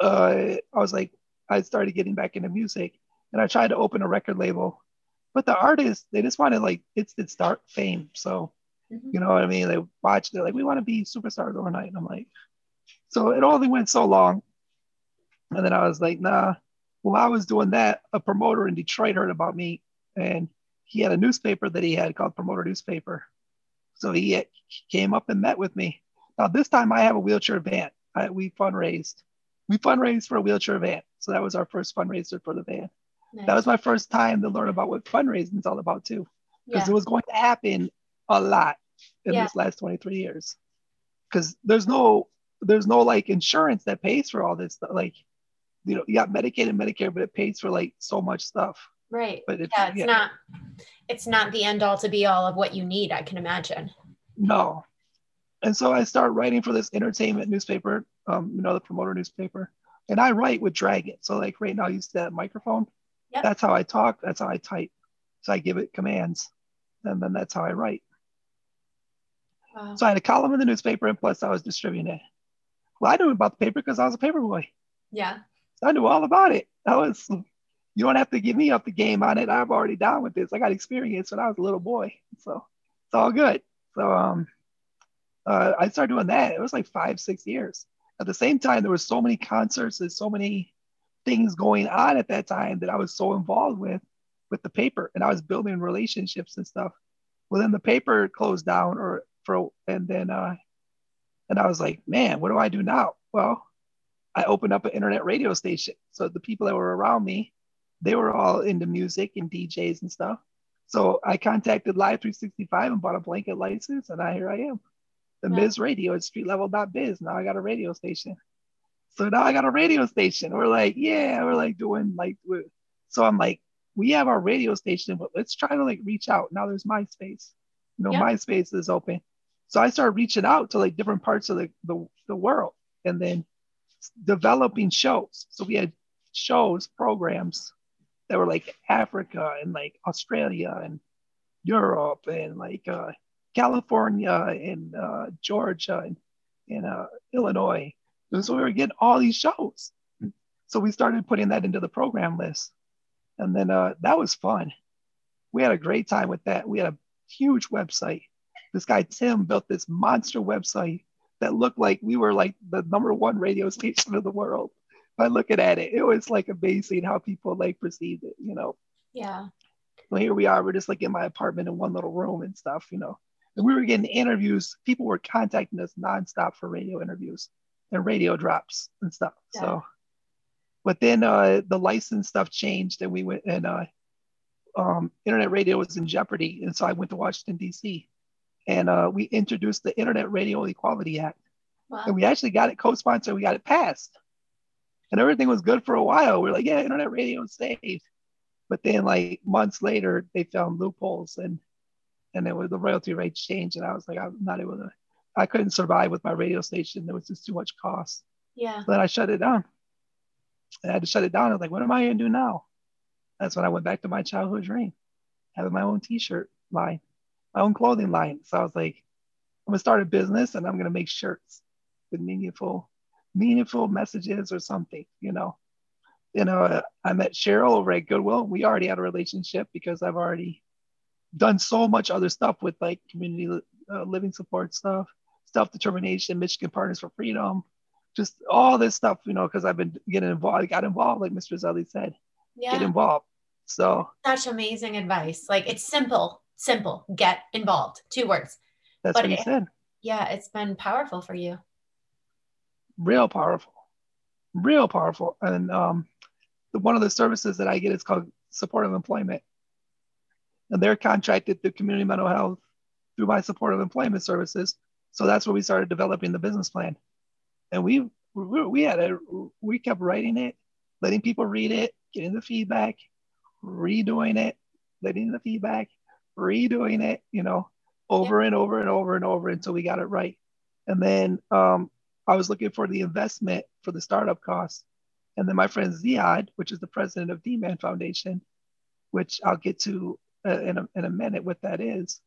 uh I was like I started getting back into music and I tried to open a record label but the artists, they just wanted like it's it's start fame. So, mm-hmm. you know what I mean? They watch, they're like, we want to be superstars overnight. And I'm like, so it only went so long. And then I was like, nah. While I was doing that, a promoter in Detroit heard about me and he had a newspaper that he had called Promoter Newspaper. So he came up and met with me. Now, this time I have a wheelchair van. I, we fundraised. We fundraised for a wheelchair van. So that was our first fundraiser for the van. Nice. That was my first time to learn about what fundraising is all about too, because yeah. it was going to happen a lot in yeah. this last 23 years. Because there's no there's no like insurance that pays for all this stuff. Like, you know, you got Medicaid and Medicare, but it pays for like so much stuff. Right. But it's, yeah, it's yeah. not it's not the end all to be all of what you need, I can imagine. No. And so I start writing for this entertainment newspaper, um, you know, the promoter newspaper. And I write with Dragon. So like right now I use that microphone. Yep. That's how I talk. That's how I type. So I give it commands, and then that's how I write. Wow. So I had a column in the newspaper, and plus I was distributing it. Well, I knew about the paper because I was a paper boy. Yeah. So I knew all about it. I was. You don't have to give me up the game on it. I'm already down with this. I got experience when I was a little boy, so it's all good. So um, uh, I started doing that. It was like five, six years. At the same time, there were so many concerts and so many things going on at that time that I was so involved with with the paper and I was building relationships and stuff. Well then the paper closed down or for and then uh and I was like, man, what do I do now? Well, I opened up an internet radio station. So the people that were around me, they were all into music and DJs and stuff. So I contacted Live 365 and bought a blanket license, and I here I am. The yeah. Miz Radio at streetlevel.biz. Now I got a radio station. So now I got a radio station. We're like, yeah, we're like doing like, so I'm like, we have our radio station, but let's try to like reach out. Now there's MySpace. You know, MySpace is open. So I started reaching out to like different parts of the, the, the world and then developing shows. So we had shows, programs that were like Africa and like Australia and Europe and like uh, California and uh, Georgia and, and uh, Illinois. And so we were getting all these shows. So we started putting that into the program list. And then uh, that was fun. We had a great time with that. We had a huge website. This guy, Tim, built this monster website that looked like we were like the number one radio station in the world by looking at it. It was like amazing how people like perceived it, you know. Yeah. Well, here we are. We're just like in my apartment in one little room and stuff, you know. And we were getting interviews. People were contacting us nonstop for radio interviews and radio drops and stuff. Yeah. So, but then uh, the license stuff changed, and we went and uh, um, internet radio was in jeopardy, and so I went to Washington D.C. and uh, we introduced the Internet Radio Equality Act, wow. and we actually got it co-sponsored. We got it passed, and everything was good for a while. We are like, yeah, internet radio is safe. But then, like months later, they found loopholes, and and it was the royalty rates changed, and I was like, I'm not able to. I couldn't survive with my radio station. There was just too much cost. Yeah. So then I shut it down. I had to shut it down. I was like, what am I gonna do now? That's when I went back to my childhood dream, having my own T-shirt line, my own clothing line. So I was like, I'm gonna start a business and I'm gonna make shirts with meaningful, meaningful messages or something, you know. You know, I met Cheryl over at Goodwill. We already had a relationship because I've already done so much other stuff with like community uh, living support stuff, self determination, Michigan Partners for Freedom, just all this stuff, you know, because I've been getting involved. I got involved, like Mr. Zelli said, yeah. get involved. So such amazing advice. Like it's simple, simple. Get involved. Two words. That's but what he it, said. Yeah, it's been powerful for you. Real powerful, real powerful. And um, the, one of the services that I get is called supportive employment, and they're contracted through community mental health through my supportive employment services. So that's where we started developing the business plan, and we we, had a we kept writing it, letting people read it, getting the feedback, redoing it, letting the feedback, redoing it, you know, over yeah. and over and over and over until we got it right. And then um, I was looking for the investment for the startup costs. And then my friend Ziad, which is the president of D-Man Foundation, which I'll get to uh, in, a, in a minute what that is,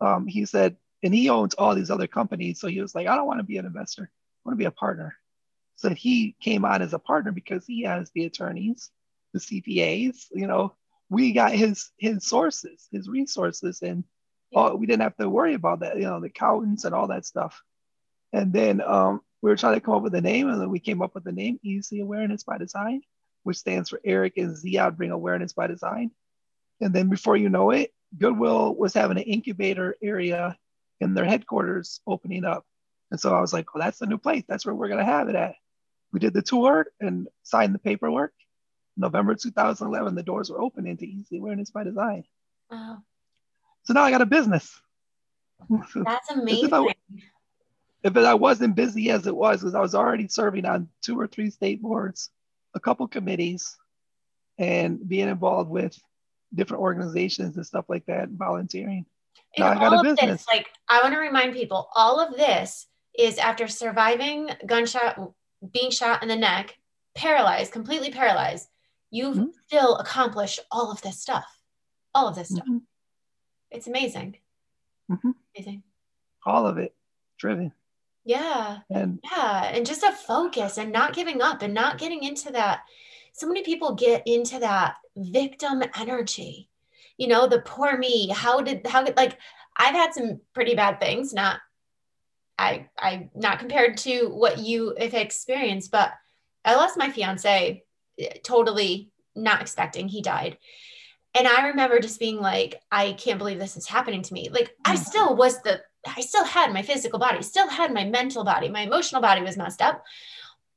um, he said, and he owns all these other companies. So he was like, I don't want to be an investor. I want to be a partner. So he came on as a partner because he has the attorneys, the CPAs, you know, we got his his sources, his resources, and all, we didn't have to worry about that, you know, the accountants and all that stuff. And then um, we were trying to come up with a name, and then we came up with the name EZ Awareness by Design, which stands for Eric and Ziad Bring Awareness by Design. And then before you know it, Goodwill was having an incubator area in their headquarters opening up. And so I was like, well, that's the new place. That's where we're going to have it at. We did the tour and signed the paperwork. November 2011, the doors were open into EZ Awareness by Design. Wow. So now I got a business. That's amazing. if, I, if I wasn't busy as it was, because I was already serving on two or three state boards, a couple committees, and being involved with different organizations and stuff like that, volunteering. And now I got a business. This, like I want to remind people, all of this is after surviving gunshot, being shot in the neck, paralyzed, completely paralyzed, you've mm-hmm. still accomplished all of this stuff. All of this stuff. Mm-hmm. It's amazing. Mm-hmm. Amazing. All of it driven. Yeah. And yeah. And just a focus and not giving up and not getting into that. So many people get into that victim energy. You know, the poor me. How did how like I've had some pretty bad things, not I I not compared to what you have experienced, but I lost my fiance eh, totally not expecting. He died. And I remember just being like, I can't believe this is happening to me. Like, I mm. still was the, I still had my physical body, still had my mental body, my emotional body was messed up.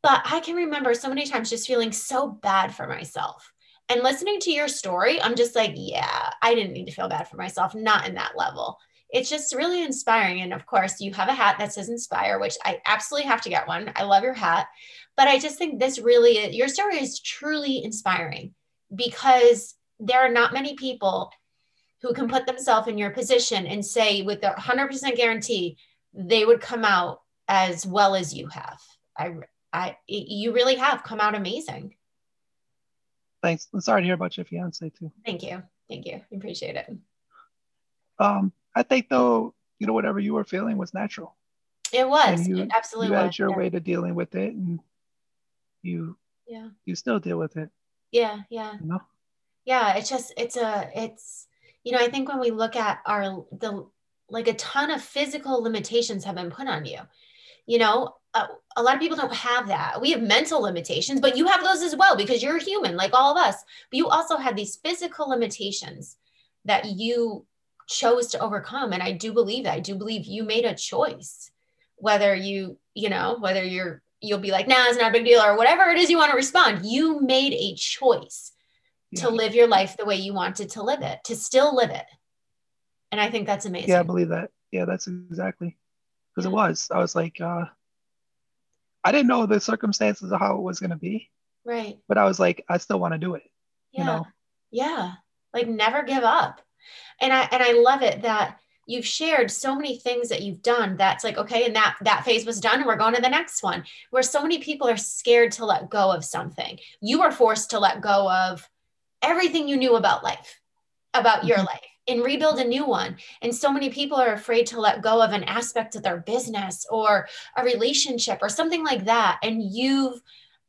But I can remember so many times just feeling so bad for myself. And listening to your story, I'm just like, yeah, I didn't need to feel bad for myself, not in that level it's just really inspiring. And of course, you have a hat that says inspire, which I absolutely have to get one. I love your hat. But I just think this really, your story is truly inspiring because there are not many people who can put themselves in your position and say with a 100% guarantee, they would come out as well as you have. I, I, you really have come out amazing. Thanks. I'm sorry to hear about your fiance too. Thank you. Thank you. I appreciate it. Um, I think though, you know, whatever you were feeling was natural. It was. You, it absolutely you was. had your yeah. way to dealing with it and you yeah you still deal with it. Yeah, yeah. You know? Yeah, it's just it's a it's you know, I think when we look at our the like a ton of physical limitations have been put on you. You know, uh, a lot of people don't have that. We have mental limitations, but you have those as well because you're human like all of us. But you also have these physical limitations that you chose to overcome and I do believe that. I do believe you made a choice whether you, you know, whether you're you'll be like, nah, it's not a big deal, or whatever it is you want to respond. You made a choice yeah. to live your life the way you wanted to live it, to still live it. And I think that's amazing. Yeah, I believe that. Yeah, that's exactly because it was. I was like, uh, I didn't know the circumstances of how it was going to be. Right. But I was like, I still want to do it. Yeah. You know? Yeah. Like never give up. And I and I love it that you've shared so many things that you've done that's like okay and that that phase was done and we're going to the next one where so many people are scared to let go of something you were forced to let go of everything you knew about life about your mm-hmm. life and rebuild a new one. And so many people are afraid to let go of an aspect of their business or a relationship or something like that. And you've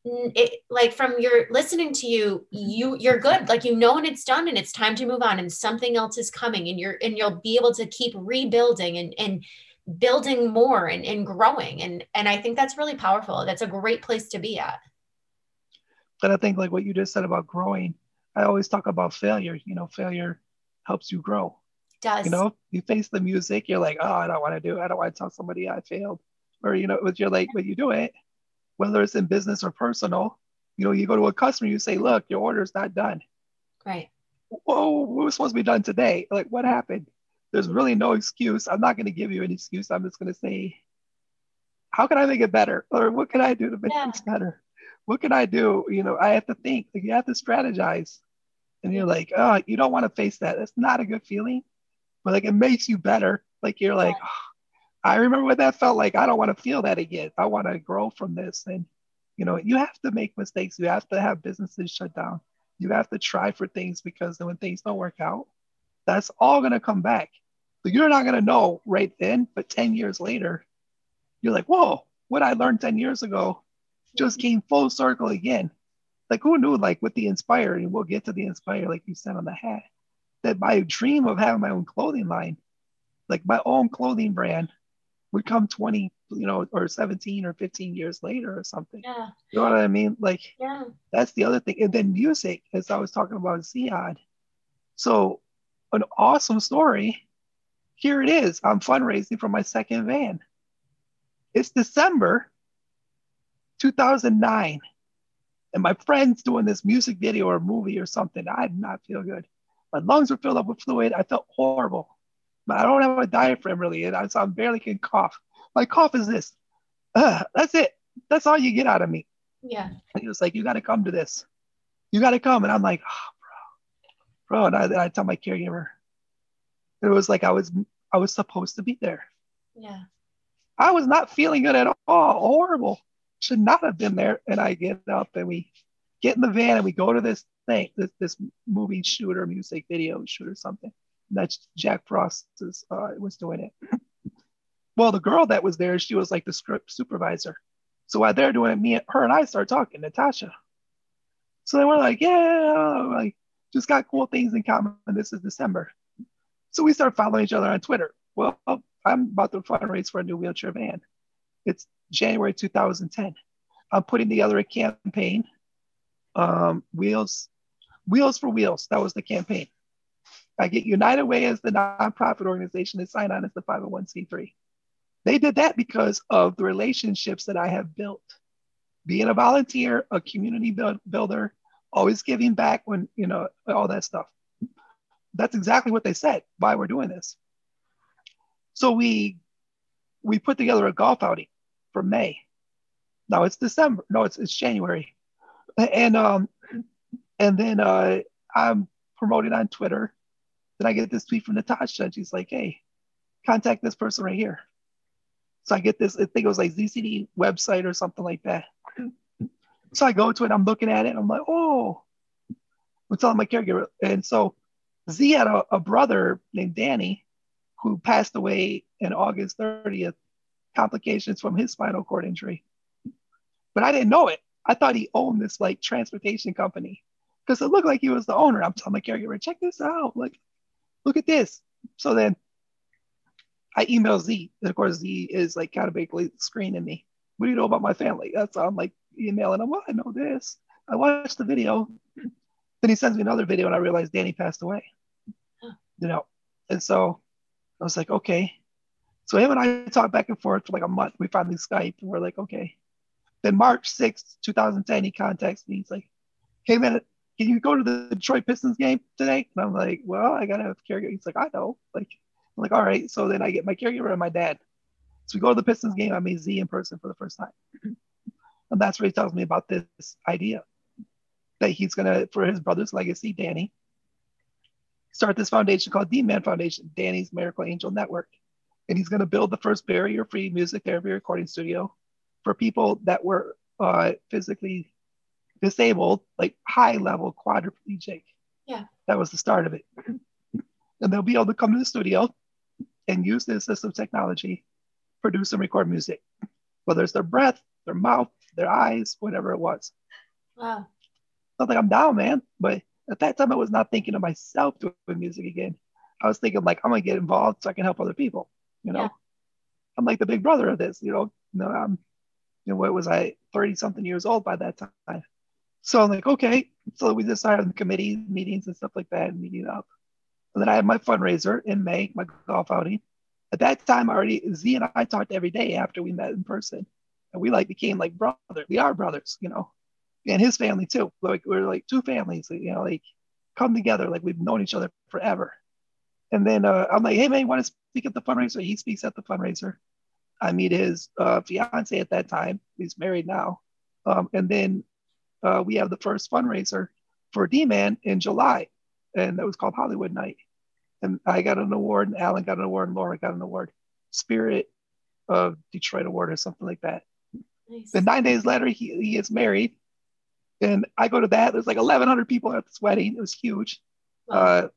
it, like from your listening to you you you're good. Like you know when it's done and it's time to move on and something else is coming and you're and you'll be able to keep rebuilding and and building more and, and growing. And and i think that's really powerful. That's a great place to be at. But i think like what you just said about growing i always talk about failure you know failure helps you grow it does you know you face the music you're like oh i don't want to do it i don't want to tell somebody i failed or you know but you're like but you do it whether it's in business or personal, you know, you go to a customer, you say, look, your order's not done. Right. Whoa, it was supposed to be done today. Like, what happened? There's really no excuse. I'm not going to give you an excuse. I'm just going to say, how can I make it better? Or what can I do to make yeah. this better? What can I do? You know, I have to think, like, you have to strategize. And you're like, oh, you don't want to face that. That's not a good feeling, but like, it makes you better. Like, you're like, oh, I remember what that felt like. I don't want to feel that again. I want to grow from this. And, you know, you have to make mistakes. You have to have businesses shut down. You have to try for things because when things don't work out, that's all going to come back. So you're not going to know right then, but 10 years later, you're like, whoa, what I learned 10 years ago just came full circle again. Like who knew, like with the Inspire, and we'll get to the Inspire, like you said on the hat, that my dream of having my own clothing line, like my own clothing brand, would come 20 you know or 17 or 15 years later or something. Yeah. You know what i mean? Like yeah. that's the other thing. And then music as i was talking about Ziad. So an awesome story. Here it is. I'm fundraising for my second van. It's december 2009 and my friend's doing this music video or movie or something i did not feel good my lungs were filled up with fluid i felt horrible but I don't have a diaphragm really, and I, so I barely can cough. My cough is this. Uh, that's it. That's all you get out of me. Yeah. And he was like, you got to come to this. You got to come. And I'm like, oh, bro, bro. And I, I tell my caregiver, it was like I was, I was supposed to be there. Yeah. I was not feeling good at all. Horrible. Should not have been there. And I get up and we get in the van and we go to this thing, this, this movie shoot or music video shoot or something that's Jack Frost is, uh, was doing it. well, the girl that was there, she was like the script supervisor. So while they're doing it, me, and her, and I start talking, Natasha. So then we're like, yeah, like just got cool things in common. This is December. So we start following each other on Twitter. Well, I'm about to fundraise for a new wheelchair van. It's January 2010. I'm putting together a campaign. Um, wheels, Wheels for Wheels. That was the campaign. I get United Way as the nonprofit organization and sign on as the 501c3. They did that because of the relationships that I have built. Being a volunteer, a community build, builder, always giving back when, you know, all that stuff. That's exactly what they said, why we're doing this. So we we put together a golf outing for May. No, it's December. No, it's it's January. And um and then uh I'm promoting on Twitter then I get this tweet from Natasha, and she's like, "Hey, contact this person right here." So I get this, I think it was like ZCD website or something like that. So I go to it, I'm looking at it, and I'm like, oh, I'm telling my caregiver. And so Z had a, a brother named Danny who passed away in August 30th, complications from his spinal cord injury. But I didn't know it. I thought he owned this like transportation company because it looked like he was the owner. I'm telling my caregiver, check this out. Like, look at this. So then I email Z. And of course, Z is like kind of basically screening me. What do you know about my family? That's how I'm like emailing him. Well, I know this. I watched the video. Then he sends me another video and I realized Danny passed away. You know, and so I was like, okay. So him and I talked back and forth for like a month. We finally Skype and we're like, okay. Then March 6th, 2010, he contacts me. He's like, hey man, can you go to the Detroit Pistons game today? And I'm like, well, I gotta have caregiver. He's like, I know. Like, I'm like, all right. So then I get my caregiver and my dad. So we go to the Pistons game. I meet Z in person for the first time. And that's where he tells me about this idea that he's gonna, for his brother's legacy, Danny, start this foundation called D-Man Foundation, Danny's Miracle Angel Network. And he's gonna build the first barrier-free music therapy recording studio for people that were uh, physically disabled, like high-level quadriplegic. Yeah. That was the start of it. And they'll be able to come to the studio and use this assistive technology, produce and record music, whether it's their breath, their mouth, their eyes, whatever it was. Wow. Not like I'm down, man. But at that time, I was not thinking of myself doing music again. I was thinking like I'm gonna get involved so I can help other people. You know, Yeah. I'm like the big brother of this. You know, you know, I'm, you know, what was I 30 something years old by that time? So I'm like, okay. So we decided on the committee meetings and stuff like that, and meeting up. And then I had my fundraiser in May, my golf outing. At that time, already Z and I talked every day after we met in person, and we like became like brothers. We are brothers, you know, and his family too. Like we're like two families, you know, like come together like we've known each other forever. And then uh, I'm like, hey man, you want to speak at the fundraiser? He speaks at the fundraiser. I meet his uh, fiance at that time. He's married now. Um, and then uh, we have the first fundraiser for D-Man in July, and that was called Hollywood Night. And I got an award, and Alan got an award, and Laura got an award, Spirit of Detroit Award or something like that. Nice. Then nine days later, he, he gets married, and I go to that. There's like 1,100 people at this wedding. It was huge. Wow. Uh,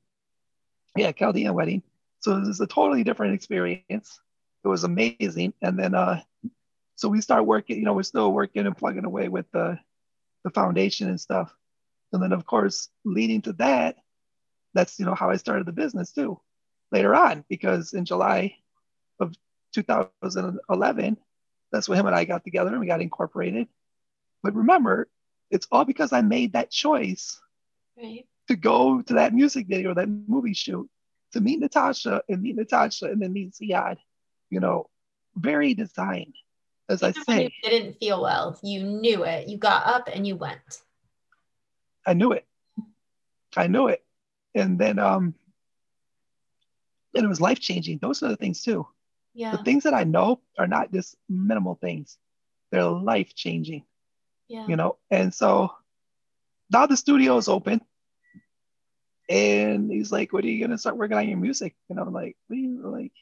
yeah, Chaldean wedding. So this is a totally different experience. It was amazing. And then, uh, so we start working. You know, we're still working and plugging away with the the foundation and stuff. And then, of course, leading to that, that's you know how I started the business too. Later on, because in July of 2011, that's when him and I got together and we got incorporated. But remember, it's all because I made that choice right. To go to that music video, that movie shoot, to meet Natasha and meet Natasha and then meet Ziad. You know, very designed, as I Even when you say. didn't feel well, you knew it. You got up and you went. I knew it. I knew it. And then um and it was life changing. Those are the things too. Yeah. The things that I know are not just minimal things. They're life changing, Yeah. you know. And so now the studio is open. And he's like, What are you gonna start working on your music? And I'm like, what are you like,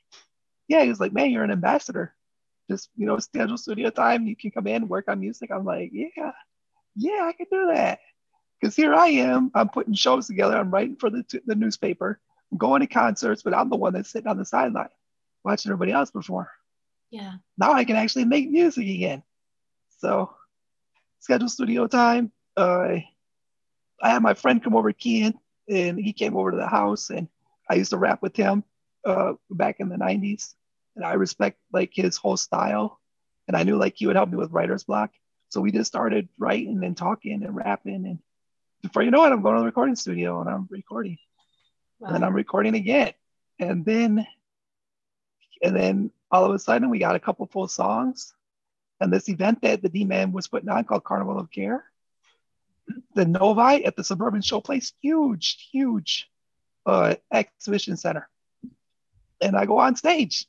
yeah, he's like, Man, you're an ambassador. Just you know, schedule studio time. You can come in, work on music. I'm like, Yeah, yeah, I can do that. Because here I am, I'm putting shows together. I'm writing for the, the newspaper. I'm going to concerts, but I'm the one that's sitting on the sideline watching everybody else perform. Yeah. Now I can actually make music again. So, schedule studio time. Uh, I had my friend come over, Kian, and he came over to the house, and I used to rap with him uh, back in the 90s. And I respect like his whole style. And I knew like he would help me with writer's block. So we just started writing and talking and rapping. And before you know it, I'm going to the recording studio and I'm recording. Wow. And then I'm recording again. And then and then all of a sudden we got a couple full songs. And this event that the D-Man was putting on called Carnival of Care. The Novi at the Suburban Showplace, huge, huge uh, exhibition center. And I go on stage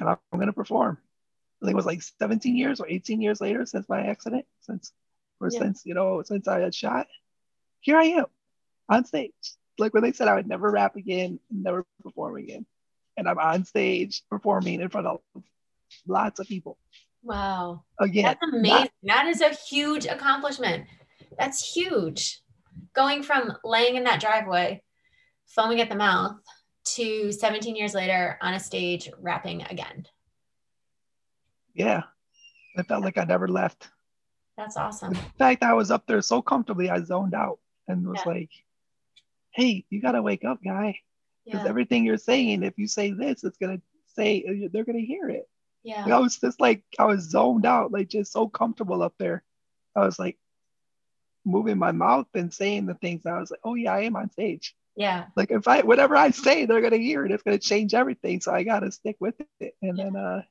and I'm going to perform. I think it was like 17 years or 18 years later since my accident, since or Yeah. since you know since I had shot. Here I am on stage, like when they said I would never rap again, never perform again, and I'm on stage performing in front of lots of people. Wow. Again, that's amazing. Not, that is a huge accomplishment. That's huge. Going from laying in that driveway, foaming at the mouth, to 17 years later on a stage rapping again. Yeah. I felt like I never left. That's awesome. In fact, I was up there so comfortably, I zoned out and was yeah. like, hey, you got to wake up, guy. Because yeah. everything you're saying, if you say this, it's going to say, uh, they're going to hear it. Yeah. I was just like, I was zoned out, like just so comfortable up there. I was like moving my mouth and saying the things. I was like, oh, yeah, I am on stage. Yeah. Like if I, whatever I say, they're going to hear it. It's going to change everything. So I got to stick with it. And yeah. then, uh,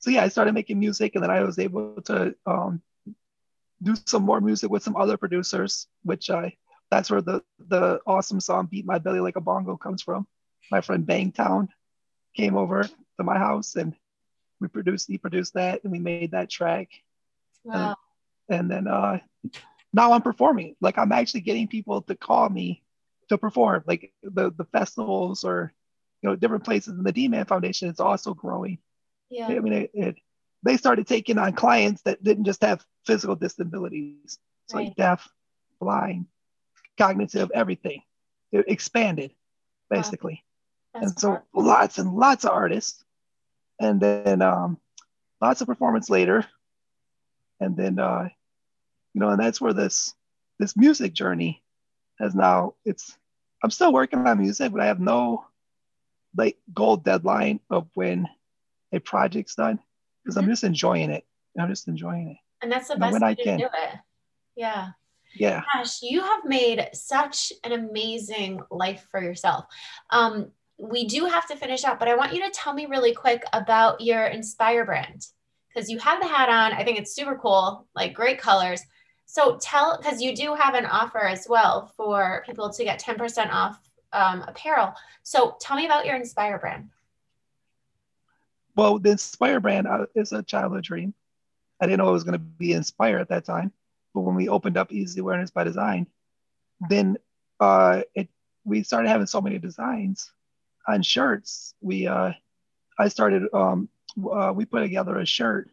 so yeah, I started making music and then I was able to um, do some more music with some other producers, which I that's where the the awesome song "Beat My Belly Like a Bongo" comes from. My friend Bangtown came over to my house and we produced he produced that and we made that track. Wow. And, and then uh, now I'm performing. Like I'm actually getting people to call me to perform, like the the festivals or you know different places. And the D Man Foundation is also growing. Yeah. I mean, it, it, they started taking on clients that didn't just have physical disabilities, right. like deaf, blind, cognitive, everything. It expanded, basically. Wow. And so lots and lots of artists. And then um, lots of performance later. And then uh, you know, and that's where this this music journey has now it's I'm still working on music, but I have no like goal deadline of when a project's done because mm-hmm. I'm just enjoying it. I'm just enjoying it. And that's the best way I to can. do it. Yeah. Yeah. Gosh, you have made such an amazing life for yourself. Um, we do have to finish up, but I want you to tell me really quick about your Inspire brand because you have the hat on. I think it's super cool, like great colors. So tell, because you do have an offer as well for people to get 10% off um, apparel. So tell me about your Inspire brand. Well, the Inspire brand uh, is a childhood dream. I didn't know it was going to be Inspire at that time, but when we opened up EZ Awareness by Design, then uh, it we started having so many designs on shirts. We uh, I started um, uh, we put together a shirt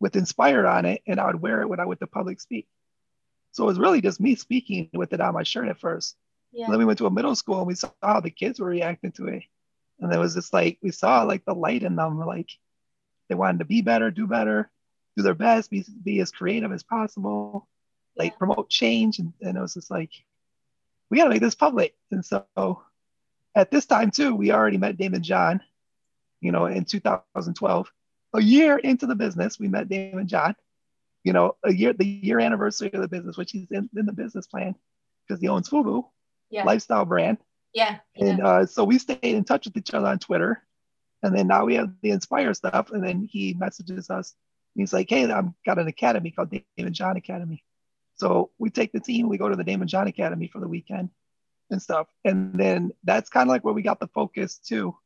with Inspire on it, and I would wear it when I went to public speak. So it was really just me speaking with it on my shirt at first. Yeah. Then we went to a middle school and we saw how the kids were reacting to it and it was just like we saw like the light in them like they wanted to be better do better do their best be, be as creative as possible like yeah. promote change and, and it was just like we got to make this public and so at this time too we already met Daymond John you know in 2012 a year into the business we met Daymond John you know a year the year anniversary of the business which he's in, in the business plan because he owns fubu yeah. lifestyle brand yeah. And uh, so we stayed in touch with each other on Twitter. And then now we have the Inspire stuff. And then he messages us. he's like, hey, I've got an academy called Daymond John Academy. So we take the team, we go to the Daymond John Academy for the weekend and stuff. And then that's kind of like where we got the focus too,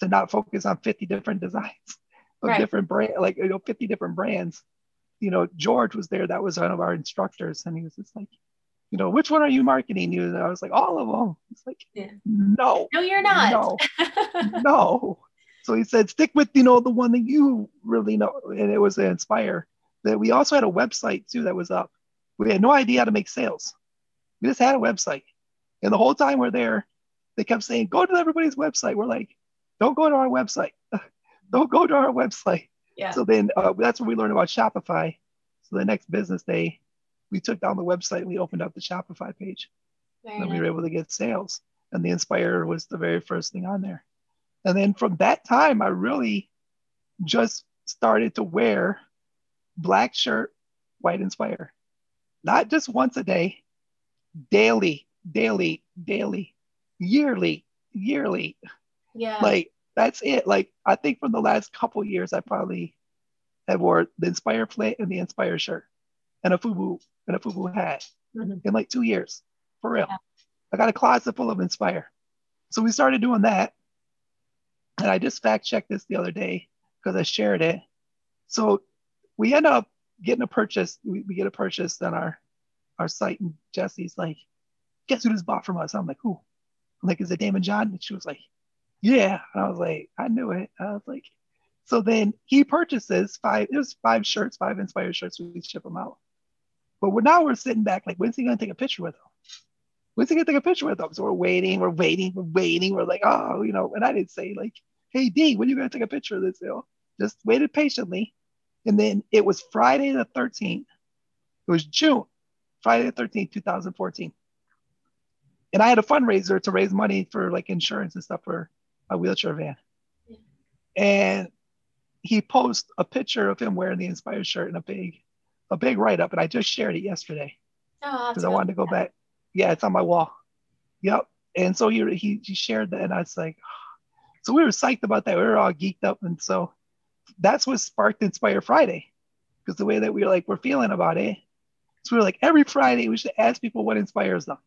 to not focus on 50 different designs of right. different brand, like you know, 50 different brands. You know, George was there, that was one of our instructors, and he was just like, you know, which one are you marketing you? And I was like, all of them. It's like, yeah. no, no, you're not. No, no. So he said, stick with, you know, the one that you really know. And it was Inspire. That we also had a website too that was up. We had no idea how to make sales. We just had a website. And the whole time we're there, they kept saying, go to everybody's website. We're like, don't go to our website. don't go to our website. Yeah. So then uh, that's when we learned about Shopify. So the next business day, we took down the website and we opened up the Shopify page. Very and nice. we were able to get sales. And the Inspire was the very first thing on there. And then from that time, I really just started to wear black shirt, white Inspire. Not just once a day, daily, daily, daily, yearly, yearly. Yeah. Like that's it. Like I think for the last couple years, I probably have wore the Inspire plate and the Inspire shirt and a FUBU and a FUBU hat mm-hmm. in like two years, for real. Yeah. I got a closet full of Inspire. So we started doing that. And I just fact checked this the other day because I shared it. So we end up getting a purchase. We, we get a purchase on our our site, and Jesse's like, "Guess who just bought from us?" I'm like, "Who?" I'm like, "Is it Daymond John?" And she was like, "Yeah." And I was like, "I knew it." I was like, So then he purchases five, it was five shirts, five inspired shirts. We ship them out. But we're, now we're sitting back like, when's he going to take a picture with them? When's he going to take a picture with them? So we're waiting, we're waiting, we're waiting. We're like, oh, you know, and I didn't say like, hey, D, when are you going to take a picture of this? You know, just waited patiently. And then it was Friday the 13th. It was June, Friday the 13th, 2014. And I had a fundraiser to raise money for like insurance and stuff for a wheelchair van. And he posted a picture of him wearing the inspired shirt and a big, a big write up. And I just shared it yesterday because oh, I wanted to go back. Yeah, it's on my wall. Yep. And so he, he, he shared that. And I was like, so we were psyched about that. We were all geeked up. And so that's what sparked Inspire Friday because the way that we were like, we're feeling about it. So we are like, every Friday we should ask people what inspires them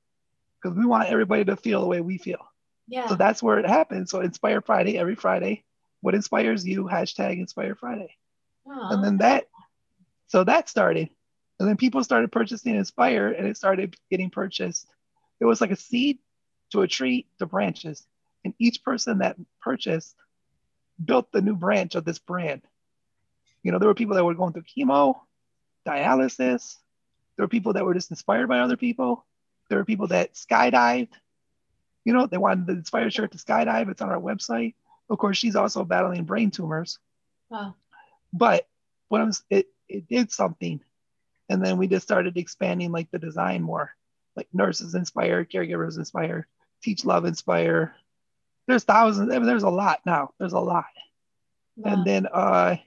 because we want everybody to feel the way we feel. Yeah. So that's where it happens. So Inspire Friday, every Friday, what inspires you? Hashtag Inspire Friday. And then that, so that started. And then people started purchasing Inspire and it started getting purchased. It was like a seed to a tree to branches. And each person that purchased built the new branch of this brand. You know, there were people that were going through chemo, dialysis. There were people that were just inspired by other people. There were people that skydived. You know, they wanted the inspired shirt to skydive. It's on our website. Of course, she's also battling brain tumors. Wow. But what I'm, it, it did something. And then we just started expanding like the design more, like nurses inspire, caregivers inspire, teach love inspire, there's thousands. I mean, there's a lot now. There's a lot. Wow. And then uh,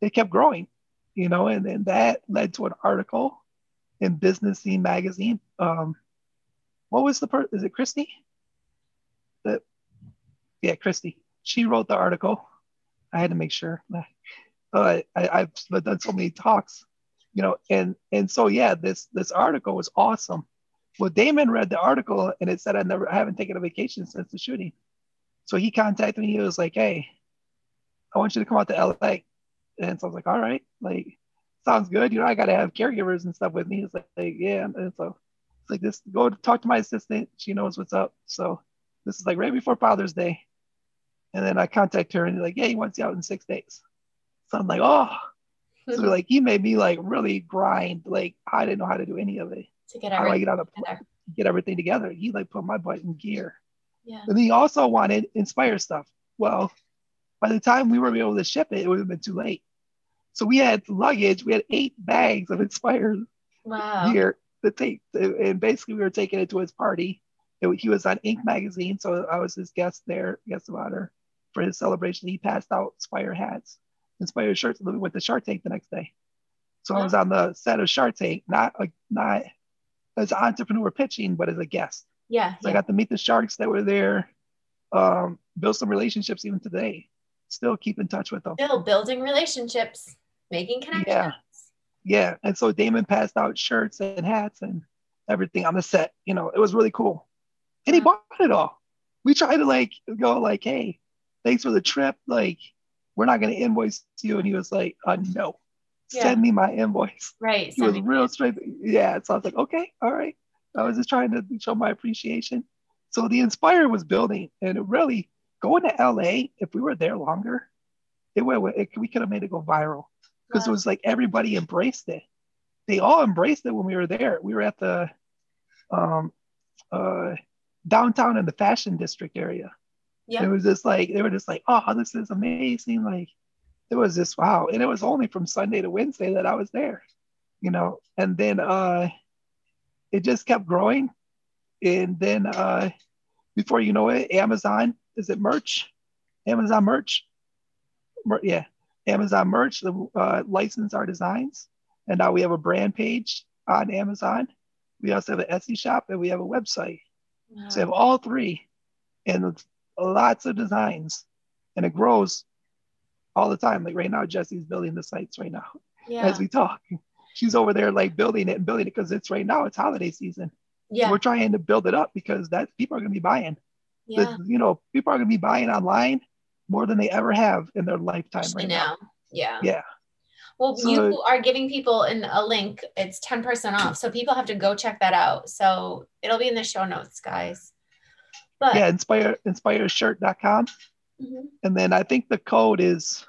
it kept growing, you know, and then that led to an article in Business Scene magazine. Um, what was the person? Is it Christy? Yeah, Christy. She wrote the article. I had to make sure. Uh, I, I've done so many talks, you know, and and so yeah, this this article was awesome. Well, Daymond read the article and it said I never I haven't taken a vacation since the shooting. So he contacted me. He was like, "Hey, I want you to come out to LA." And so I was like, "All right, like, sounds good. You know, I got to have caregivers and stuff with me." He's like, like, "Yeah," and so it's like this. Go talk to my assistant. She knows what's up. So this is like right before Father's Day, and then I contact her and he's like, "Yeah, he wants you out in six days." So I'm like, "Oh." So like he made me like really grind. Like I didn't know how to do any of it. To get everything, get, out of, get everything together. He like put my butt in gear. Yeah. And he also wanted Inspire stuff. Well, by the time we were able to ship it, it would have been too late. So we had luggage. We had eight bags of Inspire wow. here to take, and basically we were taking it to his party. It, he was on Inc. magazine, so I was his guest there, guest of honor for his celebration. He passed out Spire hats, Inspire shirts, and we went to Shark Tank the next day. So wow. I was on the set of Shark Tank, not a, not as an entrepreneur pitching, but as a guest. Yeah. So yeah. I got to meet the sharks that were there, um, build some relationships even today. Still keep in touch with them. Still building relationships, making connections. Yeah. Yeah. And so Daymond passed out shirts and hats and everything on the set. You know, it was really cool. And he bought it all. We tried to like go like, hey, thanks for the trip. Like, we're not gonna invoice you. And he was like, uh no. Yeah. Send me my invoice. Right. He was real straight. Yeah. So I was like, okay, all right. I was just trying to show my appreciation. So the Inspire was building, and it really going to LA. If we were there longer, it went, it, we could have made it go viral because wow. it was like everybody embraced it. They all embraced it when we were there. We were at the um, uh, downtown in the fashion district area. Yeah. It was just like they were just like, oh, this is amazing. Like it was just wow. And it was only from Sunday to Wednesday that I was there, you know. And then uh it just kept growing. And then uh, before you know it, Amazon, is it merch? Amazon merch? Mer- yeah, Amazon merch, uh, license our designs. And now we have a brand page on Amazon. We also have an Etsy shop and we have a website. Wow. So we have all three and lots of designs. And it grows all the time. Like right now, Jesse's building the sites right now yeah. as we talk she's over there like building it and building it because it's right now it's holiday season. Yeah. So we're trying to build it up because that people are going to be buying. Yeah. The, you know, people are going to be buying online more than they ever have in their lifetime Especially right now. now. Yeah. Yeah. Well, so, you are giving people in a link. It's 10% off. So people have to go check that out. So it'll be in the show notes, guys. But yeah, inspire inspireshirt.com. Mm-hmm. And then I think the code is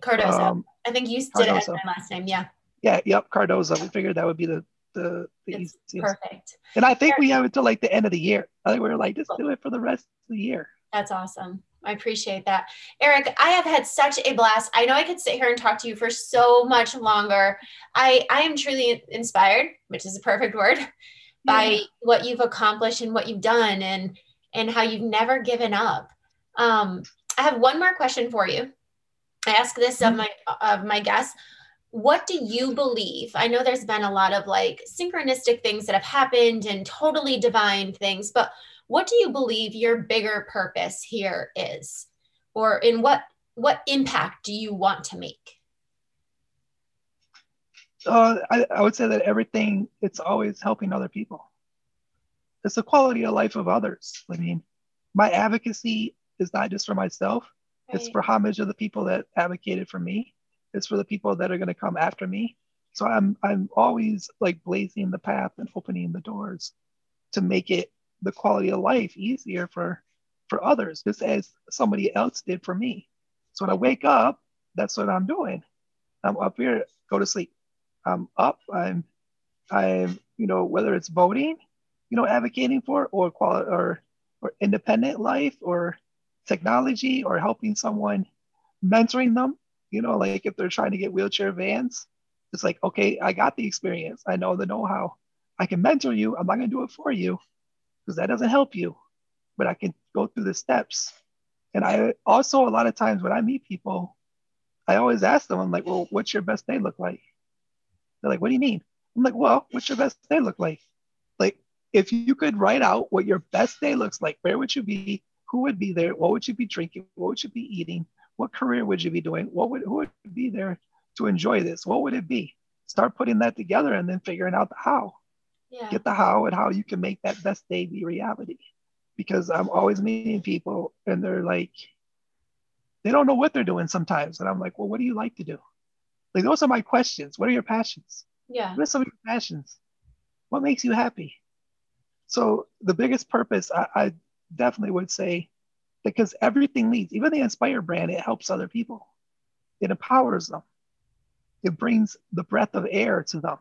Cardozo. Um, I think you did it as my last name. Yeah. Yeah. Yep. Cardozo. We figured that would be the the, the easiest. Perfect. And I think we have it till like the end of the year. I think we are like, just do it for the rest of the year. That's awesome. I appreciate that. Eric, I have had such a blast. I know I could sit here and talk to you for so much longer. I, I am truly inspired, which is a perfect word, by yeah. what you've accomplished and what you've done and and how you've never given up. Um, I have one more question for you. I ask this mm-hmm. of my of my guests. What do you believe? I know there's been a lot of like synchronistic things that have happened and totally divine things, but what do you believe your bigger purpose here is? Or in what what impact do you want to make? Uh, I, I would say that everything it's always helping other people. It's the quality of life of others. I mean, my advocacy is not just for myself. Right. It's for homage of the people that advocated for me. It's for the people that are going to come after me. So I'm I'm always like blazing the path and opening the doors to make it the quality of life easier for for others, just as somebody else did for me. So when I wake up, that's what I'm doing. I'm up here, go to sleep. I'm up. I'm I'm you know whether it's voting, you know, advocating for or quality or or independent life or technology or helping someone, mentoring them. You know, like if they're trying to get wheelchair vans, it's like okay, I got the experience. I know the know-how. I can mentor you. I'm not gonna do it for you because that doesn't help you. But I can go through the steps. And I also, a lot of times when I meet people, I always ask them, I'm like, well, what's your best day look like? They're like, what do you mean? I'm like, well, what's your best day look like? If you could write out what your best day looks like, where would you be? Who would be there? What would you be drinking? What would you be eating? What career would you be doing? What would who would be there to enjoy this? What would it be? Start putting that together and then figuring out the how yeah. get the how and how you can make that best day be reality. Because I'm always meeting people and they're like, they don't know what they're doing sometimes. And I'm like, well, what do you like to do? Like, those are my questions. What are your passions? Yeah. What are some of your passions? What makes you happy? So, the biggest purpose, I, I definitely would say, because everything leads, even the Inspire brand, it helps other people, it empowers them, it brings the breath of air to them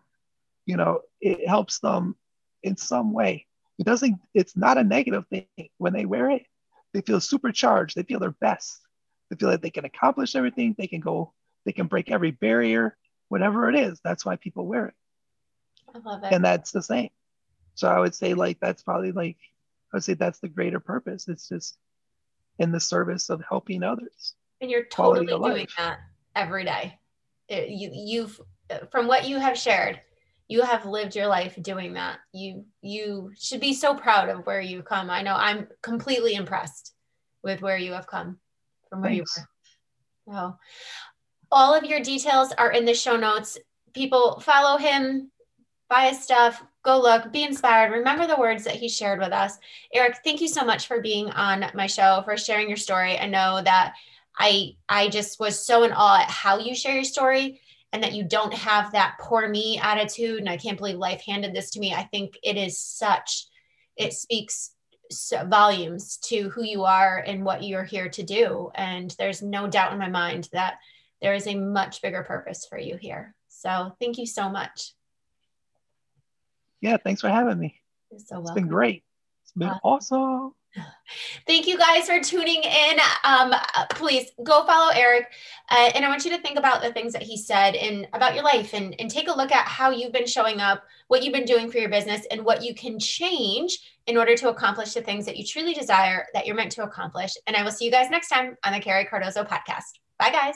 you know, it helps them in some way. It doesn't, it's not a negative thing. When they wear it, they feel supercharged. They feel their best. They feel like they can accomplish everything. They can go, they can break every barrier, whatever it is. That's why people wear it. I love it. And that's the same. So I would say like that's probably like I would say that's the greater purpose. It's just in the service of helping others. And you're totally doing that every day. It, you, you've uh, from what you have shared, you have lived your life doing that. You you should be so proud of where you've come. I know I'm completely impressed with where you have come from where Thanks. you were. So all of your details are in the show notes. People follow him, buy his stuff, go look, be inspired. Remember the words that he shared with us. Eric, thank you so much for being on my show, for sharing your story. I know that I I just was so in awe at how you share your story and that you don't have that poor me attitude and i can't believe life handed this to me i think it is such it speaks volumes to who you are and what you're here to do and there's no doubt in my mind that there is a much bigger purpose for you here so thank you so much yeah thanks for having me you're so welcome. it's been great it's been awesome Thank you guys for tuning in. Um, please go follow Eric. Uh, and I want you to think about the things that he said and about your life and, and take a look at how you've been showing up, what you've been doing for your business, and what you can change in order to accomplish the things that you truly desire that you're meant to accomplish. And I will see you guys next time on the Carrie Cardozo podcast. Bye, guys.